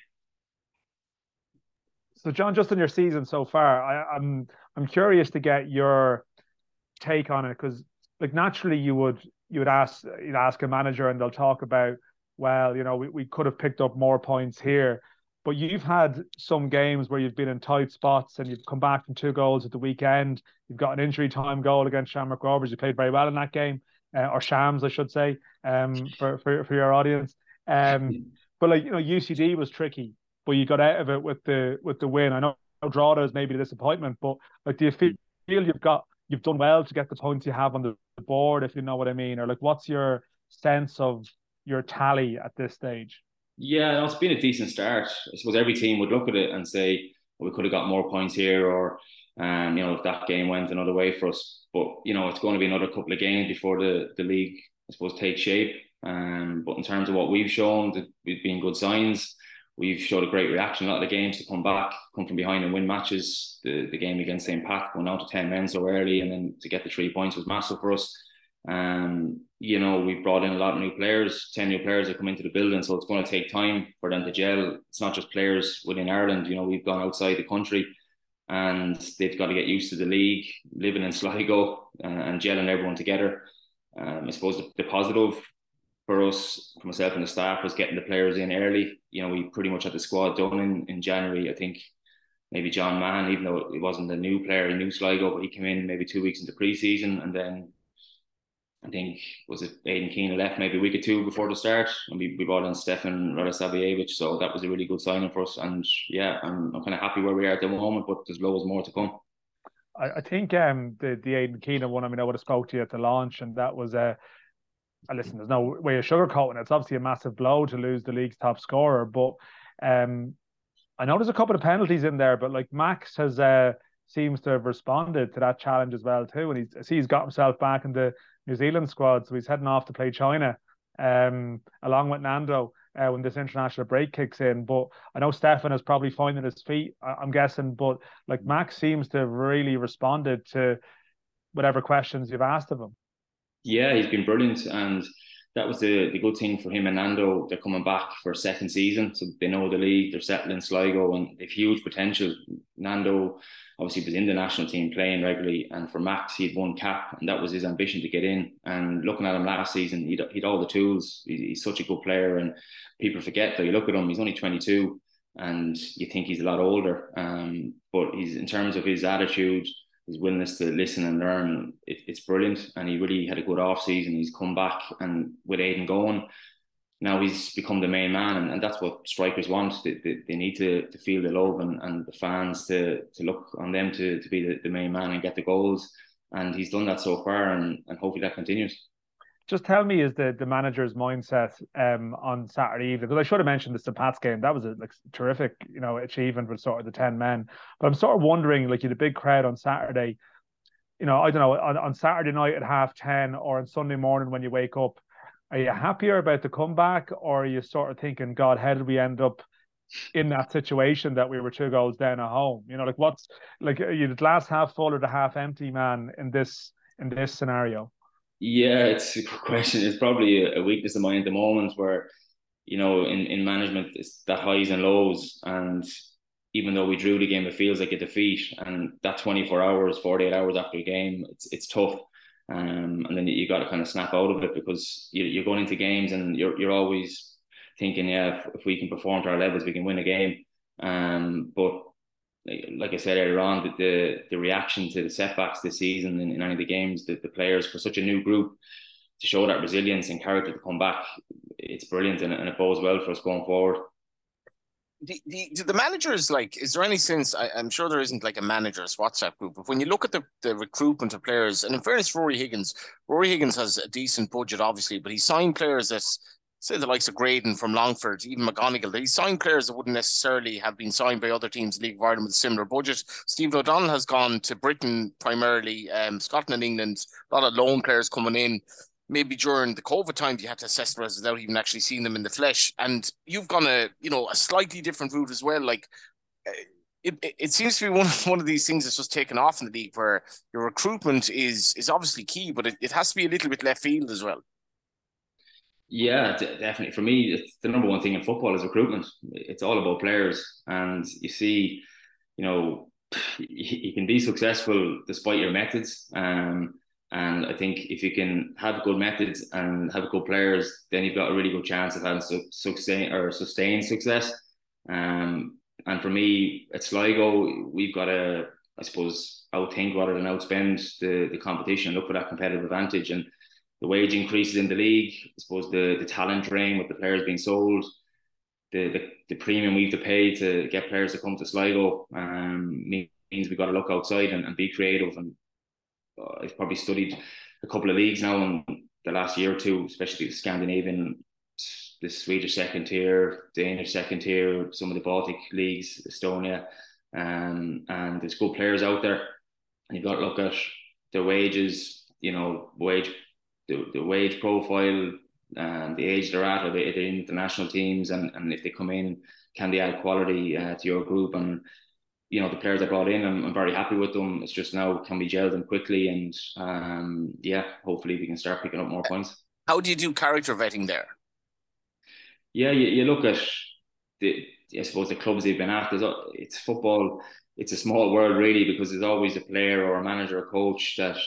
So, John, just in your season so far, I, I'm I'm curious to get your take on it because, like, naturally, you would you would ask you'd ask a manager and they'll talk about, well, you know, we, we could have picked up more points here, but you've had some games where you've been in tight spots and you've come back from two goals at the weekend. You've got an injury time goal against Shamrock Rovers. You played very well in that game, uh, or Shams, I should say, um, for, for, for your audience. Um, (laughs) but like you know, UCD was tricky, but you got out of it with the with the win. I know Drogheda is maybe a disappointment, but like, do you feel you've got you've done well to get the points you have on the board, if you know what I mean, or like, what's your sense of your tally at this stage? Yeah, no, it's been a decent start. I suppose every team would look at it and say well, we could have got more points here, or um, you know, if that game went another way for us. But you know, it's going to be another couple of games before the the league, I suppose, takes shape. Um, but in terms of what we've shown, we've been good signs. We've showed a great reaction. A lot of the games to come back, come from behind and win matches. The the game against St. Pat going down to ten men so early, and then to get the three points was massive for us. Um, you know, we've brought in a lot of new players, 10 new players that come into the building. So it's going to take time for them to gel. It's not just players within Ireland. You know, we've gone outside the country and they've got to get used to the league, living in Sligo uh, and gelling everyone together. Um, I suppose the, the positive for us, for myself and the staff, was getting the players in early. You know, we pretty much had the squad done in, in January. I think maybe John Mahon, even though he wasn't a new player, he knew Sligo, but he came in maybe two weeks into pre-season and then I think was it Aidan Keane left maybe a week or two before the start, and we, we brought in Stefan Radosavljevic, so that was a really good signing for us. And yeah, I'm, I'm kind of happy where we are at the moment, but there's loads more to come. I, think um the the Aidan Keane one. I mean, I would have spoke to you at the launch, and that was a. Uh, listen, there's no way of sugarcoating it. It's obviously a massive blow to lose the league's top scorer, but um, I know there's a couple of penalties in there, but like Max has uh seems to have responded to that challenge as well too, and he's he's got himself back in the New Zealand squad, so he's heading off to play China, um, along with Nando. Uh, when this international break kicks in. But I know Stefan is probably finding his feet, I'm guessing. But like Max seems to have really responded to whatever questions you've asked of him. Yeah, he's been brilliant. And that was the, the good thing for him and Nando. They're coming back for a second season. So they know the league, they're settling Sligo and they've huge potential. Nando obviously was in the national team playing regularly, and for Max, he'd won cap, and that was his ambition to get in. And looking at him last season, he'd, he'd all the tools. He's such a good player, and people forget that you look at him, he's only 22, and you think he's a lot older. Um, but he's in terms of his attitude, his willingness to listen and learn, it, it's brilliant. And he really had a good off season. He's come back, and with Aidan going now he's become the main man, and, and that's what strikers want. They, they, they, need to, to feel the love and, and the fans to, to look on them to, to be the, the main man and get the goals. And he's done that so far, and, and hopefully that continues. Just tell me, is the, the manager's mindset um, on Saturday evening? Because I should have mentioned the St. Pat's game. That was a like, terrific, you know, achievement with sort of the ten men. But I'm sort of wondering, like, you had a big crowd on Saturday. You know, I don't know on, on Saturday night at half ten or on Sunday morning when you wake up are you happier about the comeback, or are you sort of thinking, God, how did we end up in that situation that we were two goals down at home? You know, like what's like you the glass half full or the half empty man in this in this scenario? Yeah, it's a good question. It's probably a weakness of mine at the moment where, you know, in, in management, it's the highs and lows. And even though we drew the game, it feels like a defeat. And that 24 hours, 48 hours after a game, it's it's tough. Um, and then you got to kind of snap out of it because you're going into games and you're you're always thinking, yeah, if, if we can perform to our levels, we can win a game. Um, but like I said earlier on, the, the, the reaction to the setbacks this season in, in any of the games, the, the players for such a new group to show that resilience and character to come back, it's brilliant and, and it bodes well for us going forward. The, the, the managers like is there any sense I, am sure there isn't like a managers whatsapp group but when you look at the, the recruitment of players and in fairness Ruaidhrí Higgins Ruaidhrí Higgins has a decent budget obviously but he signed players that say the likes of graydon from longford even McGonigal, he signed players that wouldn't necessarily have been signed by other teams in the league of ireland with a similar budget steve o'donnell has gone to britain primarily um, scotland and england a lot of loan players coming in maybe during the COVID times you had to assess residents without even actually seeing them in the flesh. And you've gone a you know a slightly different route as well. Like eh, it, it, it seems to be one of, (laughs) one of these things that's just taken off in the league where your recruitment is is obviously key, but it, it has to be a little bit left field as well. Yeah, definitely. For me, it's the number one thing in football is recruitment. It's all about players, and you see, you know, you can be successful despite your methods. Um, and I think if you can have good methods and have good players, then you've got a really good chance of having su- sustain or sustained success. Um, and for me, at Sligo, we've got to, I suppose, outthink rather than outspend the, the competition, look for that competitive advantage. And the wage increases in the league, I suppose the, the talent drain with the players being sold, the, the, the premium we have to pay to get players to come to Sligo um, means we've got to look outside and, and be creative and uh, I've probably studied a couple of leagues now in the last year or two, especially the Scandinavian, the Swedish second tier, Danish second tier, some of the Baltic leagues, Estonia, um, and there's good players out there. And you've got to look at the wages, you know, wage, the, the wage profile, and the age they're at, or they, are in international teams, and, and if they come in, can they add quality uh, to your group? And you know the players I brought in, I'm, I'm very happy with them. It's just now can we gel them quickly, and um, yeah, hopefully we can start picking up more points. How do you do character vetting there? Yeah, you, you look at the I suppose the clubs they've been at. There's, it's football. It's a small world really because there's always a player or a manager or coach that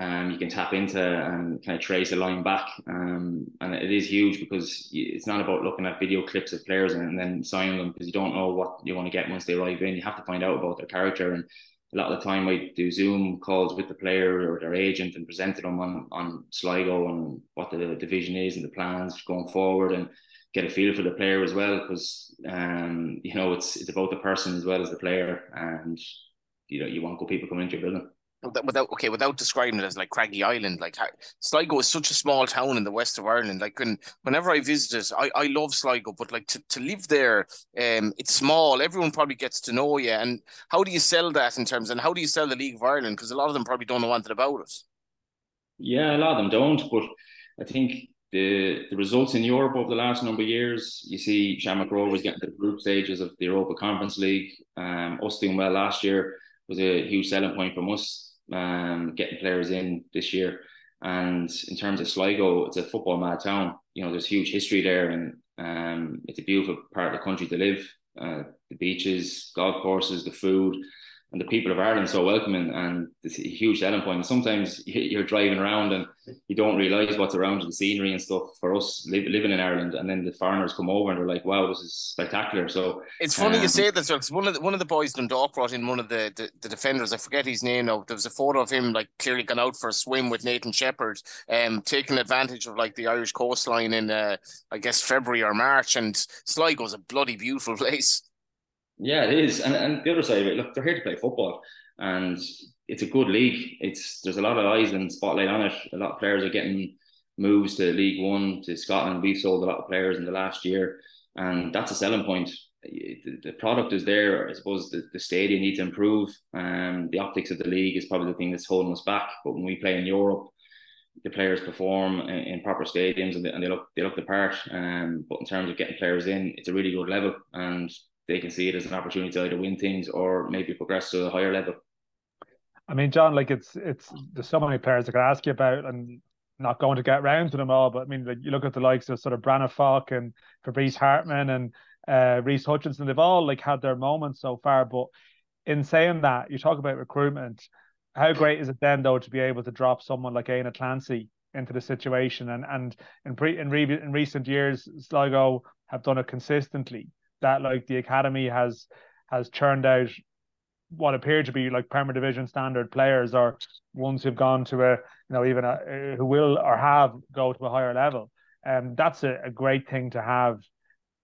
um, you can tap into and kind of trace a line back. Um, and it is huge because it's not about looking at video clips of players and, then signing them because you don't know what you want to get once they arrive in. You have to find out about their character. And a lot of the time, I do Zoom calls with the player or their agent and present to them on, on Sligo and what the division is and the plans going forward and get a feel for the player as well because um, you know it's it's about the person as well as the player and you know you want good people coming into your building without okay without describing it as like craggy island like sligo is such a small town in the west of ireland like when whenever i visited i i love sligo but like to, to live there um it's small. Everyone probably gets to know you and how do you sell that in terms and how do you sell the league of ireland? Because a lot of them probably don't know anything about it. Yeah a lot of them don't but i think the the results in Europe over the last number of years, you see Shamrock Rovers getting to the group stages of the Europa Conference League. Um, us doing well last year was a huge selling point from us um, getting players in this year. And in terms of Sligo, it's a football mad town. You know, there's huge history there, and um, it's a beautiful part of the country to live. uh, the beaches, golf courses, the food and the people of Ireland so welcoming and it's a huge selling point. And sometimes (laughs) you're driving around and you don't realise what's around you, the scenery and stuff. For us living in Ireland, and then the foreigners come over and they're like, "Wow, this is spectacular." So it's funny um, you say that. because one of the, one of the boys Dundalk brought in one of the, the, the defenders. I forget his name now. There was a photo of him like clearly gone out for a swim with Nathan Shepherd, um, taking advantage of like the Irish coastline in uh, I guess February or March. And Sligo's a bloody beautiful (laughs) place. Yeah, it is. And and the other side of it, look, they're here to play football, and it's a good league. It's there's a lot of eyes and spotlight on it. A lot of players are getting moves to League One to Scotland. We've sold a lot of players in the last year, and that's a selling point. The, the product is there. I suppose the, the stadium needs to improve. Um, the optics of the league is probably the thing that's holding us back. But when we play in Europe, the players perform in, in proper stadiums and they, and they, look they look the part. Um, but in terms of getting players in, it's a really good level, and they can see it as an opportunity to either win things or maybe progress to a higher level. I mean, John, like it's it's there's so many players I could ask you about, and not going to get round to them all. But I mean, like you look at the likes of sort of Brannagh Faulk and Fabrice Hartmann and uh, Reece Hutchinson. They've all like had their moments so far. But in saying that, you talk about recruitment. How great is it then, though, to be able to drop someone like Éanna Clancy into the situation? And and in pre in, re- in recent years, Sligo have done it consistently that like the academy has has churned out what appear to be like Premier Division standard players or ones who've gone to a you know even a, who will or have go to a higher level. And um, that's a, a great thing to have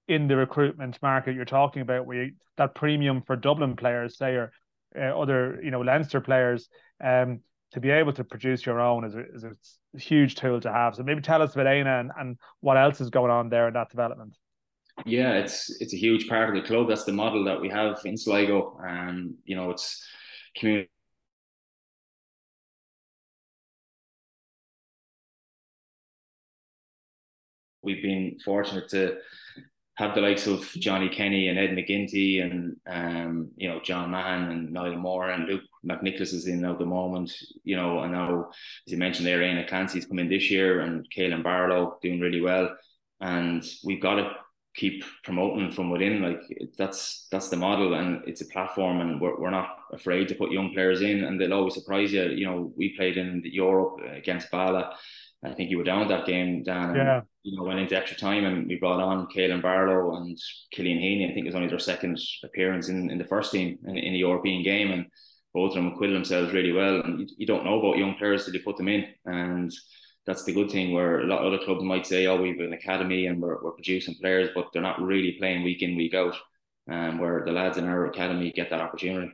in the recruitment market you're talking about, where you, that premium for Dublin players, say, or uh, other you know Leinster players, um, to be able to produce your own is a, is a huge tool to have. So maybe tell us about Éanna and, and what else is going on there in that development. Yeah, it's it's a huge part of the club. That's the model that we have in Sligo, and you know, it's community. We've been fortunate to have the likes of Johnny Kenny and Ed McGinty and um, you know John Mahon and Niall Moore and Luke McNicholas is in at the moment, you know, and now as you mentioned there, Éanna Clancy's come in this year and Kailin Barlow doing really well. And we've got to keep promoting from within. Like that's that's the model, and it's a platform, and we're, we're not afraid to put young players in, and they'll always surprise you. You know, we played in Europe against Bala. I think you were down that game, Dan. And, yeah. You know, went into extra time, and we brought on Kailin Barlow and Killian Heaney. I think it was only their second appearance in, in the first team in, in the European game, and both of them acquitted themselves really well. And you, you don't know about young players till you put them in, and that's the good thing where a lot of other clubs might say, oh, we've an academy and we're, we're producing players, but they're not really playing week in, week out. Um, where the lads in our academy get that opportunity.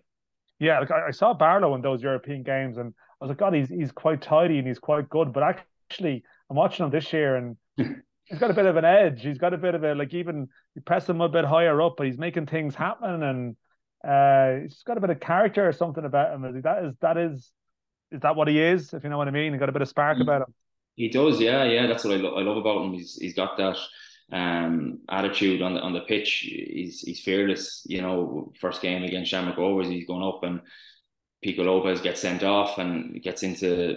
Yeah, like I, I saw Barlow in those European games and I was like, God, he's he's quite tidy and he's quite good. But actually, I'm watching him this year and (laughs) he's got a bit of an edge. He's got a bit of a like even you press him a bit higher up, but he's making things happen and uh, he's got a bit of character or something about him. That is that is is that what he is? If you know what I mean, he got a bit of spark mm. about him. He does, yeah, yeah. That's what I, lo- I love about him. He's he's got that um, attitude on the on the pitch. He's he's fearless. You know, first game against Shamrock Rovers, he's going up and Pico Lopes gets sent off and gets into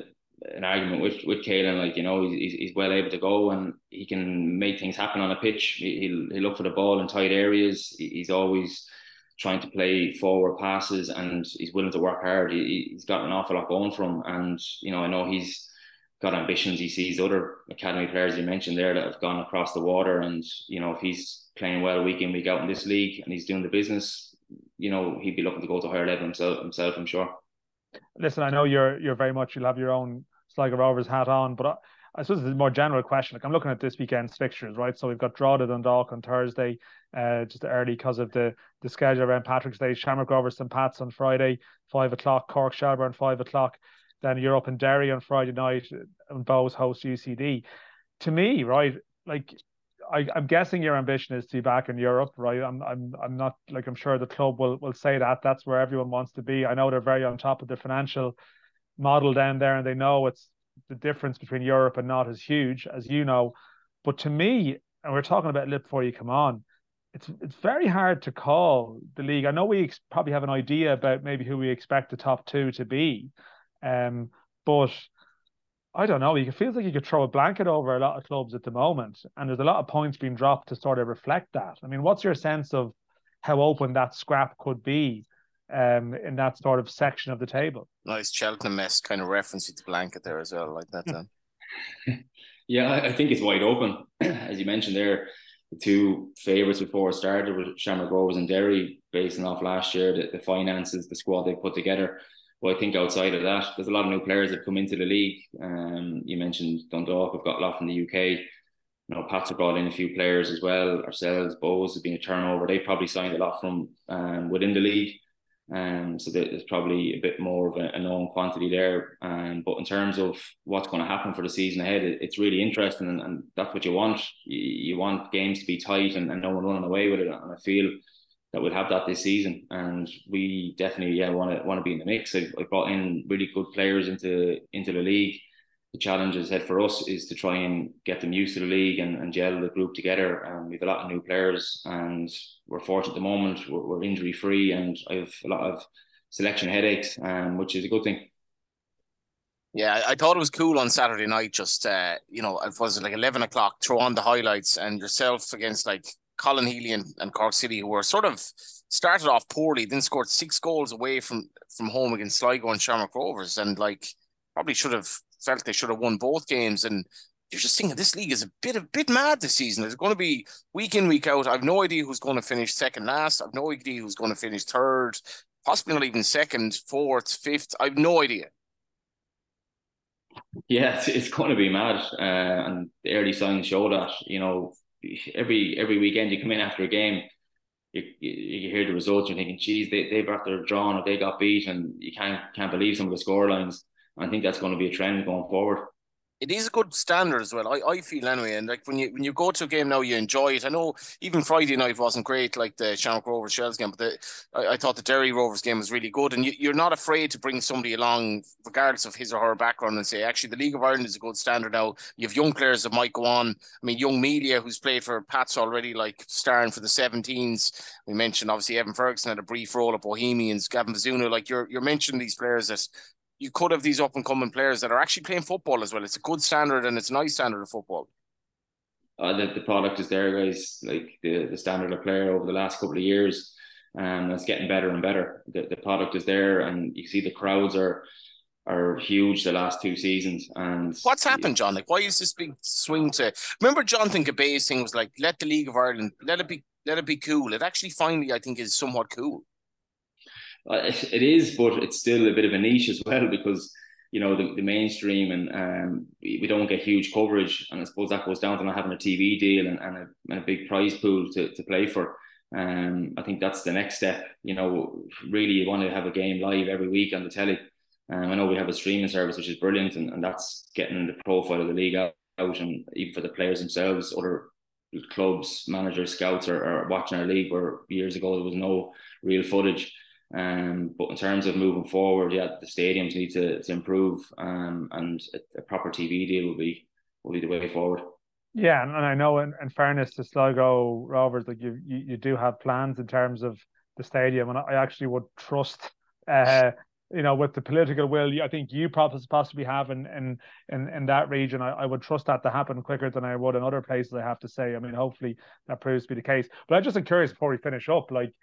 an argument with with Kailin. Like you know, he's he's well able to go and he can make things happen on the pitch. He'll he'll look for the ball in tight areas. He's always trying to play forward passes and he's willing to work hard. He, he's got an awful lot going for him, and you know, I know he's got ambitions. He sees other academy players you mentioned there that have gone across the water, and you know if he's playing well week in week out in this league and he's doing the business, you know he'd be looking to go to higher level himself. Himself, I'm sure. Listen, I know you're you're very much you'll have your own Sligo Rovers hat on, but I, I suppose it's a more general question. Like I'm looking at this weekend's fixtures, right? So we've got Drogheda and Dundalk on Thursday, uh, just early because of the the schedule around Patrick's Day. Shamrock Rovers and Pat's on Friday, five o'clock. Cork Shelbourne five o'clock. Then you're up in Derry on Friday night and Bohs host UCD. To me, right, like I, am guessing your ambition is to be back in Europe, right? I'm I'm I'm not like I'm sure the club will will say that that's where everyone wants to be. I know they're very on top of the financial model down there, and they know it's the difference between Europe and not as huge as you know. But to me, and we're talking about it before you come on, it's it's very hard to call the league. I know we ex- probably have an idea about maybe who we expect the top two to be, um, but I don't know. It feels like you could throw a blanket over a lot of clubs at the moment, and there's a lot of points being dropped to sort of reflect that. I mean, what's your sense of how open that scrap could be um, in that sort of section of the table. Nice Cheltenham mess kind of reference to blanket there as well, like that. Then. (laughs) yeah, I think it's wide open, (clears throat) as you mentioned there. The two favourites before it started were Shamrock Rovers and Derry, basing off last year, the, the finances, the squad they put together. But I think outside of that, there's a lot of new players that have come into the league. Um, you mentioned Dundalk, have got a lot from the UK. You know, Pats have brought in a few players as well. Ourselves, Bohs has been a turnover. They probably signed a lot from um, within the league. Um, so there's probably a bit more of a, a known quantity there. Um, but in terms of what's going to happen for the season ahead, it, it's really interesting, and, and, that's what you want. You, you want games to be tight and, and, no one running away with it. And I feel that we'll have that this season, and we definitely yeah want to want to be in the mix. I, I brought in really good players into into the league the challenge ahead for us is to try and get them used to the league and, and gel the group together. Um, we have a lot of new players, and we're fortunate at the moment. We're, we're injury free, and I have a lot of selection headaches, um, which is a good thing. Yeah, I thought it was cool on Saturday night. Just uh, you know, it was like eleven o'clock. Throw on the highlights and yourself against like Colin Healy and, and Cork City, who were sort of started off poorly, then scored six goals away from from home against Sligo and Shamrock Rovers, and like probably should have felt they should have won both games. And you're just thinking this league is a bit a bit mad this season. It's going to be week in week out. I've no idea who's going to finish second last. I've no idea who's going to finish third, possibly not even second, fourth, fifth. I've no idea. Yeah, it's, it's going to be mad, uh, and the early signs show that. You know, every every weekend you come in after a game, you, you, you hear the results, you're thinking, geez, they they've after drawn or they got beat, and you can't can't believe some of the score lines. I think that's going to be a trend going forward. It is a good standard as well. I, I feel anyway, and like when you when you go to a game now, you enjoy it. I know even Friday night wasn't great, like the Shamrock Rovers Shels game, but the, I, I, thought the Derry Rovers game was really good. And you, you're not afraid to bring somebody along, regardless of his or her background, and say, actually, the League of Ireland is a good standard now. You have young players that might go on. I mean, young Melia who's played for Pats already, like starring for the 17s. We mentioned obviously Evan Ferguson had a brief role at Bohemians, Gavin Bazunu. Like you're you're mentioning these players that you could have these up and coming players that are actually playing football as well. It's a good standard and it's a nice standard of football. Uh, the, the product is there, guys. Like the, the standard of player over the last couple of years, and um, it's getting better and better. The, the product is there, and you see the crowds are are huge the last two seasons. And what's happened, John? Like, why is this big swing to? Remember, Jonathan Gabay's thing was like, let the League of Ireland, let it be, let it be cool. It actually finally, I think, is somewhat cool. Uh, it is, but it's still a bit of a niche as well because you know the, the mainstream and um, we don't get huge coverage, and I suppose that goes down to not having a TV deal and, and, a, and a big prize pool to, to play for. Um, I think that's the next step. You know, really, you want to have a game live every week on the telly. Um, I know we have a streaming service which is brilliant, and, and that's getting the profile of the league out, out and even for the players themselves, other clubs, managers, scouts are, are watching our league. Where years ago there was no real footage. Um, but in terms of moving forward, yeah, the stadiums need to, to improve, um, and a, a, proper TV deal will be will be the way forward. Yeah, and, and I know in, in fairness to Sligo Rovers, like you, you, you do have plans in terms of the stadium, and I actually would trust, uh, you know, with the political will, I think you probably possibly have in in in, in that region. I, I would trust that to happen quicker than I would in other places. I have to say. I mean, hopefully that proves to be the case. But I'm just curious before we finish up, like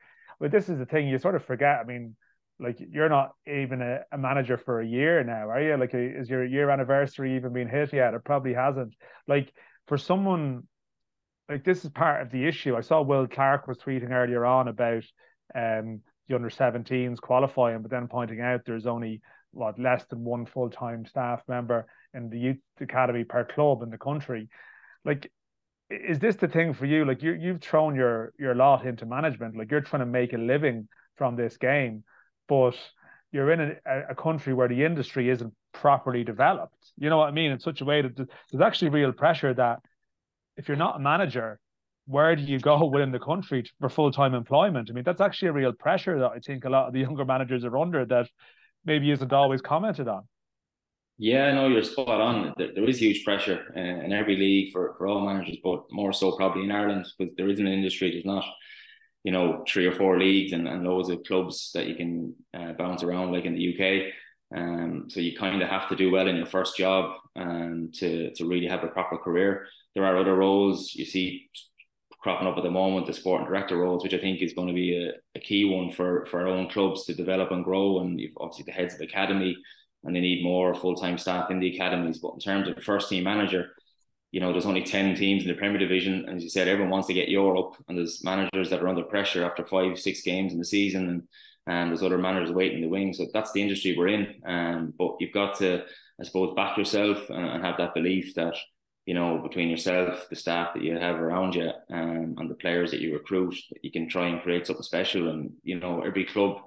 but this is the thing you sort of forget. I mean, like you're not even a, a, manager for a year now, are you? Like, is your year anniversary even being hit yet? It probably hasn't. Like, for someone like this is part of the issue. I saw Will Clark was tweeting earlier on about um the under 17s qualifying, but then pointing out there's only what less than one full time staff member in the youth academy per club in the country. Like is this the thing for you? Like you you've thrown your your lot into management. Like you're trying to make a living from this game, but you're in a, a country where the industry isn't properly developed. You know what I mean? In such a way that there's actually real pressure that if you're not a manager, where do you go (laughs) within the country for full time employment? I mean, that's actually a real pressure that I think a lot of the (laughs) younger managers are under that maybe isn't always commented on. Yeah, no, you're spot on. There, there is huge pressure uh, in every league for, for all managers, but more so probably in Ireland because there isn't an industry. There's not, you know, three or four leagues and, and loads of clubs that you can uh, bounce around like in the UK. Um, so you kind of have to do well in your first job um, to to really have a proper career. There are other roles. You see cropping up at the moment, the sporting director roles, which I think is going to be a, a key one for, for our own clubs to develop and grow. And you've obviously the heads of academy, and they need more full time staff in the academies. But in terms of first team manager, you know, there's only 10 teams in the Premier Division. And as you said, everyone wants to get Europe, and there's managers that are under pressure after five, six games in the season. And, and there's other managers waiting in the wings. So that's the industry we're in. Um, but you've got to, I suppose, back yourself and, and have that belief that you know, between yourself, the staff that you have around you, um, and the players that you recruit, that you can try and create something special. And you know, every club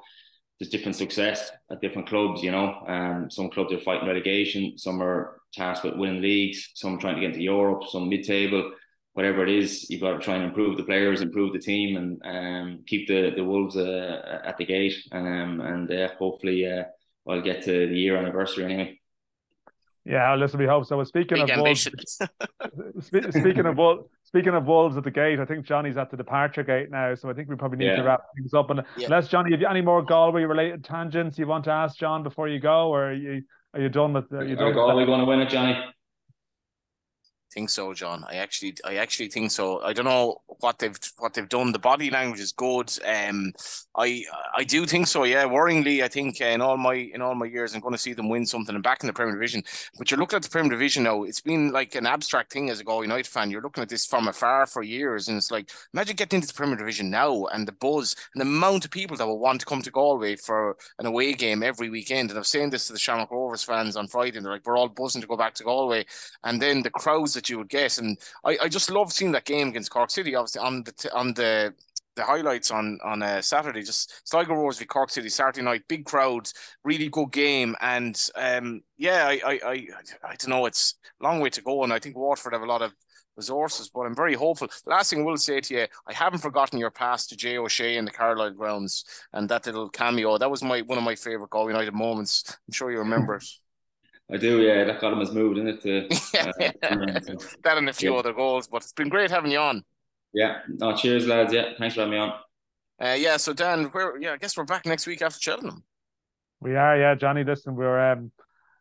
there's different success at different clubs. You know, um, some clubs are fighting relegation, some are tasked with winning leagues, some trying to get into Europe, some mid-table. Whatever it is, you've got to try and improve the players, improve the team, and um, keep the the wolves uh, at the gate. Um, and uh, hopefully, uh, I'll get to the year anniversary anyway. Yeah, listen, we hope so. Speaking Big of Wolves, (laughs) speaking of Wolves, speaking of Wolves at the gate, I think Johnny's at the departure gate now, so I think we probably need yeah. to wrap things up. And yeah. unless Johnny, have you any more Galway related tangents you want to ask John before you go, or are you are you done with? Are you done? Are Galway going to win it, Johnny? think so, John. I actually, I actually think so. I don't know what they've what they've done. The body language is good. Um, I I do think so. Yeah, worryingly, I think uh, in all my in all my years, I'm going to see them win something and back in the Premier Division. But you're looking at the Premier Division now. It's been like an abstract thing as a Galway United fan. You're looking at this from afar for years, and it's like imagine getting into the Premier Division now and the buzz and the amount of people that will want to come to Galway for an away game every weekend. And I've saying this to the Shamrock Rovers fans on Friday, and they're like, we're all buzzing to go back to Galway, and then the crowds that you would get. And I, I just love seeing that game against Cork City. Obviously on the on the the highlights on on a uh, Saturday, just Sligo Rovers v Cork City Saturday night, big crowds, really good game, and um, yeah, I, I I I don't know, it's a long way to go, and I think Waterford have a lot of resources, but I'm very hopeful. The last thing I will say to you, I haven't forgotten your pass to Jay O'Shea in the Carlisle grounds and that little cameo. That was my one of my favourite Galway United moments. I'm sure you remember it. (laughs) I do, yeah. That got him his mood, isn't it? To, yeah, (laughs) uh, that and a few yeah. other goals, but it's been great having you on. Yeah, no, cheers, lads. Yeah, thanks for having me on. Uh, yeah, so Dan, where? Yeah, I guess we're back next week after Cheltenham. We are, yeah, Johnny. Listen, we're um,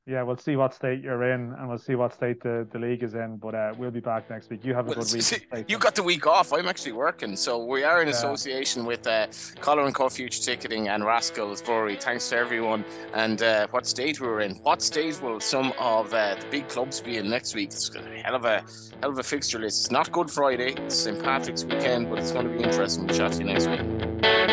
yeah, we'll see what state you're in, and we'll see what state the, the league is in. But uh, we'll be back next week. You have a well, good week. See, you got the week off. I'm actually working, so we are in association with uh, Collar and Co Future Ticketing and Rascals Brewery. Thanks to everyone. And uh, what state we're in? What state will some of uh, the big clubs be in next week? It's going to be hell of a hell of a fixture list. It's not Good Friday. It's St Patrick's weekend, but it's going to be interesting. We'll chat to you next week.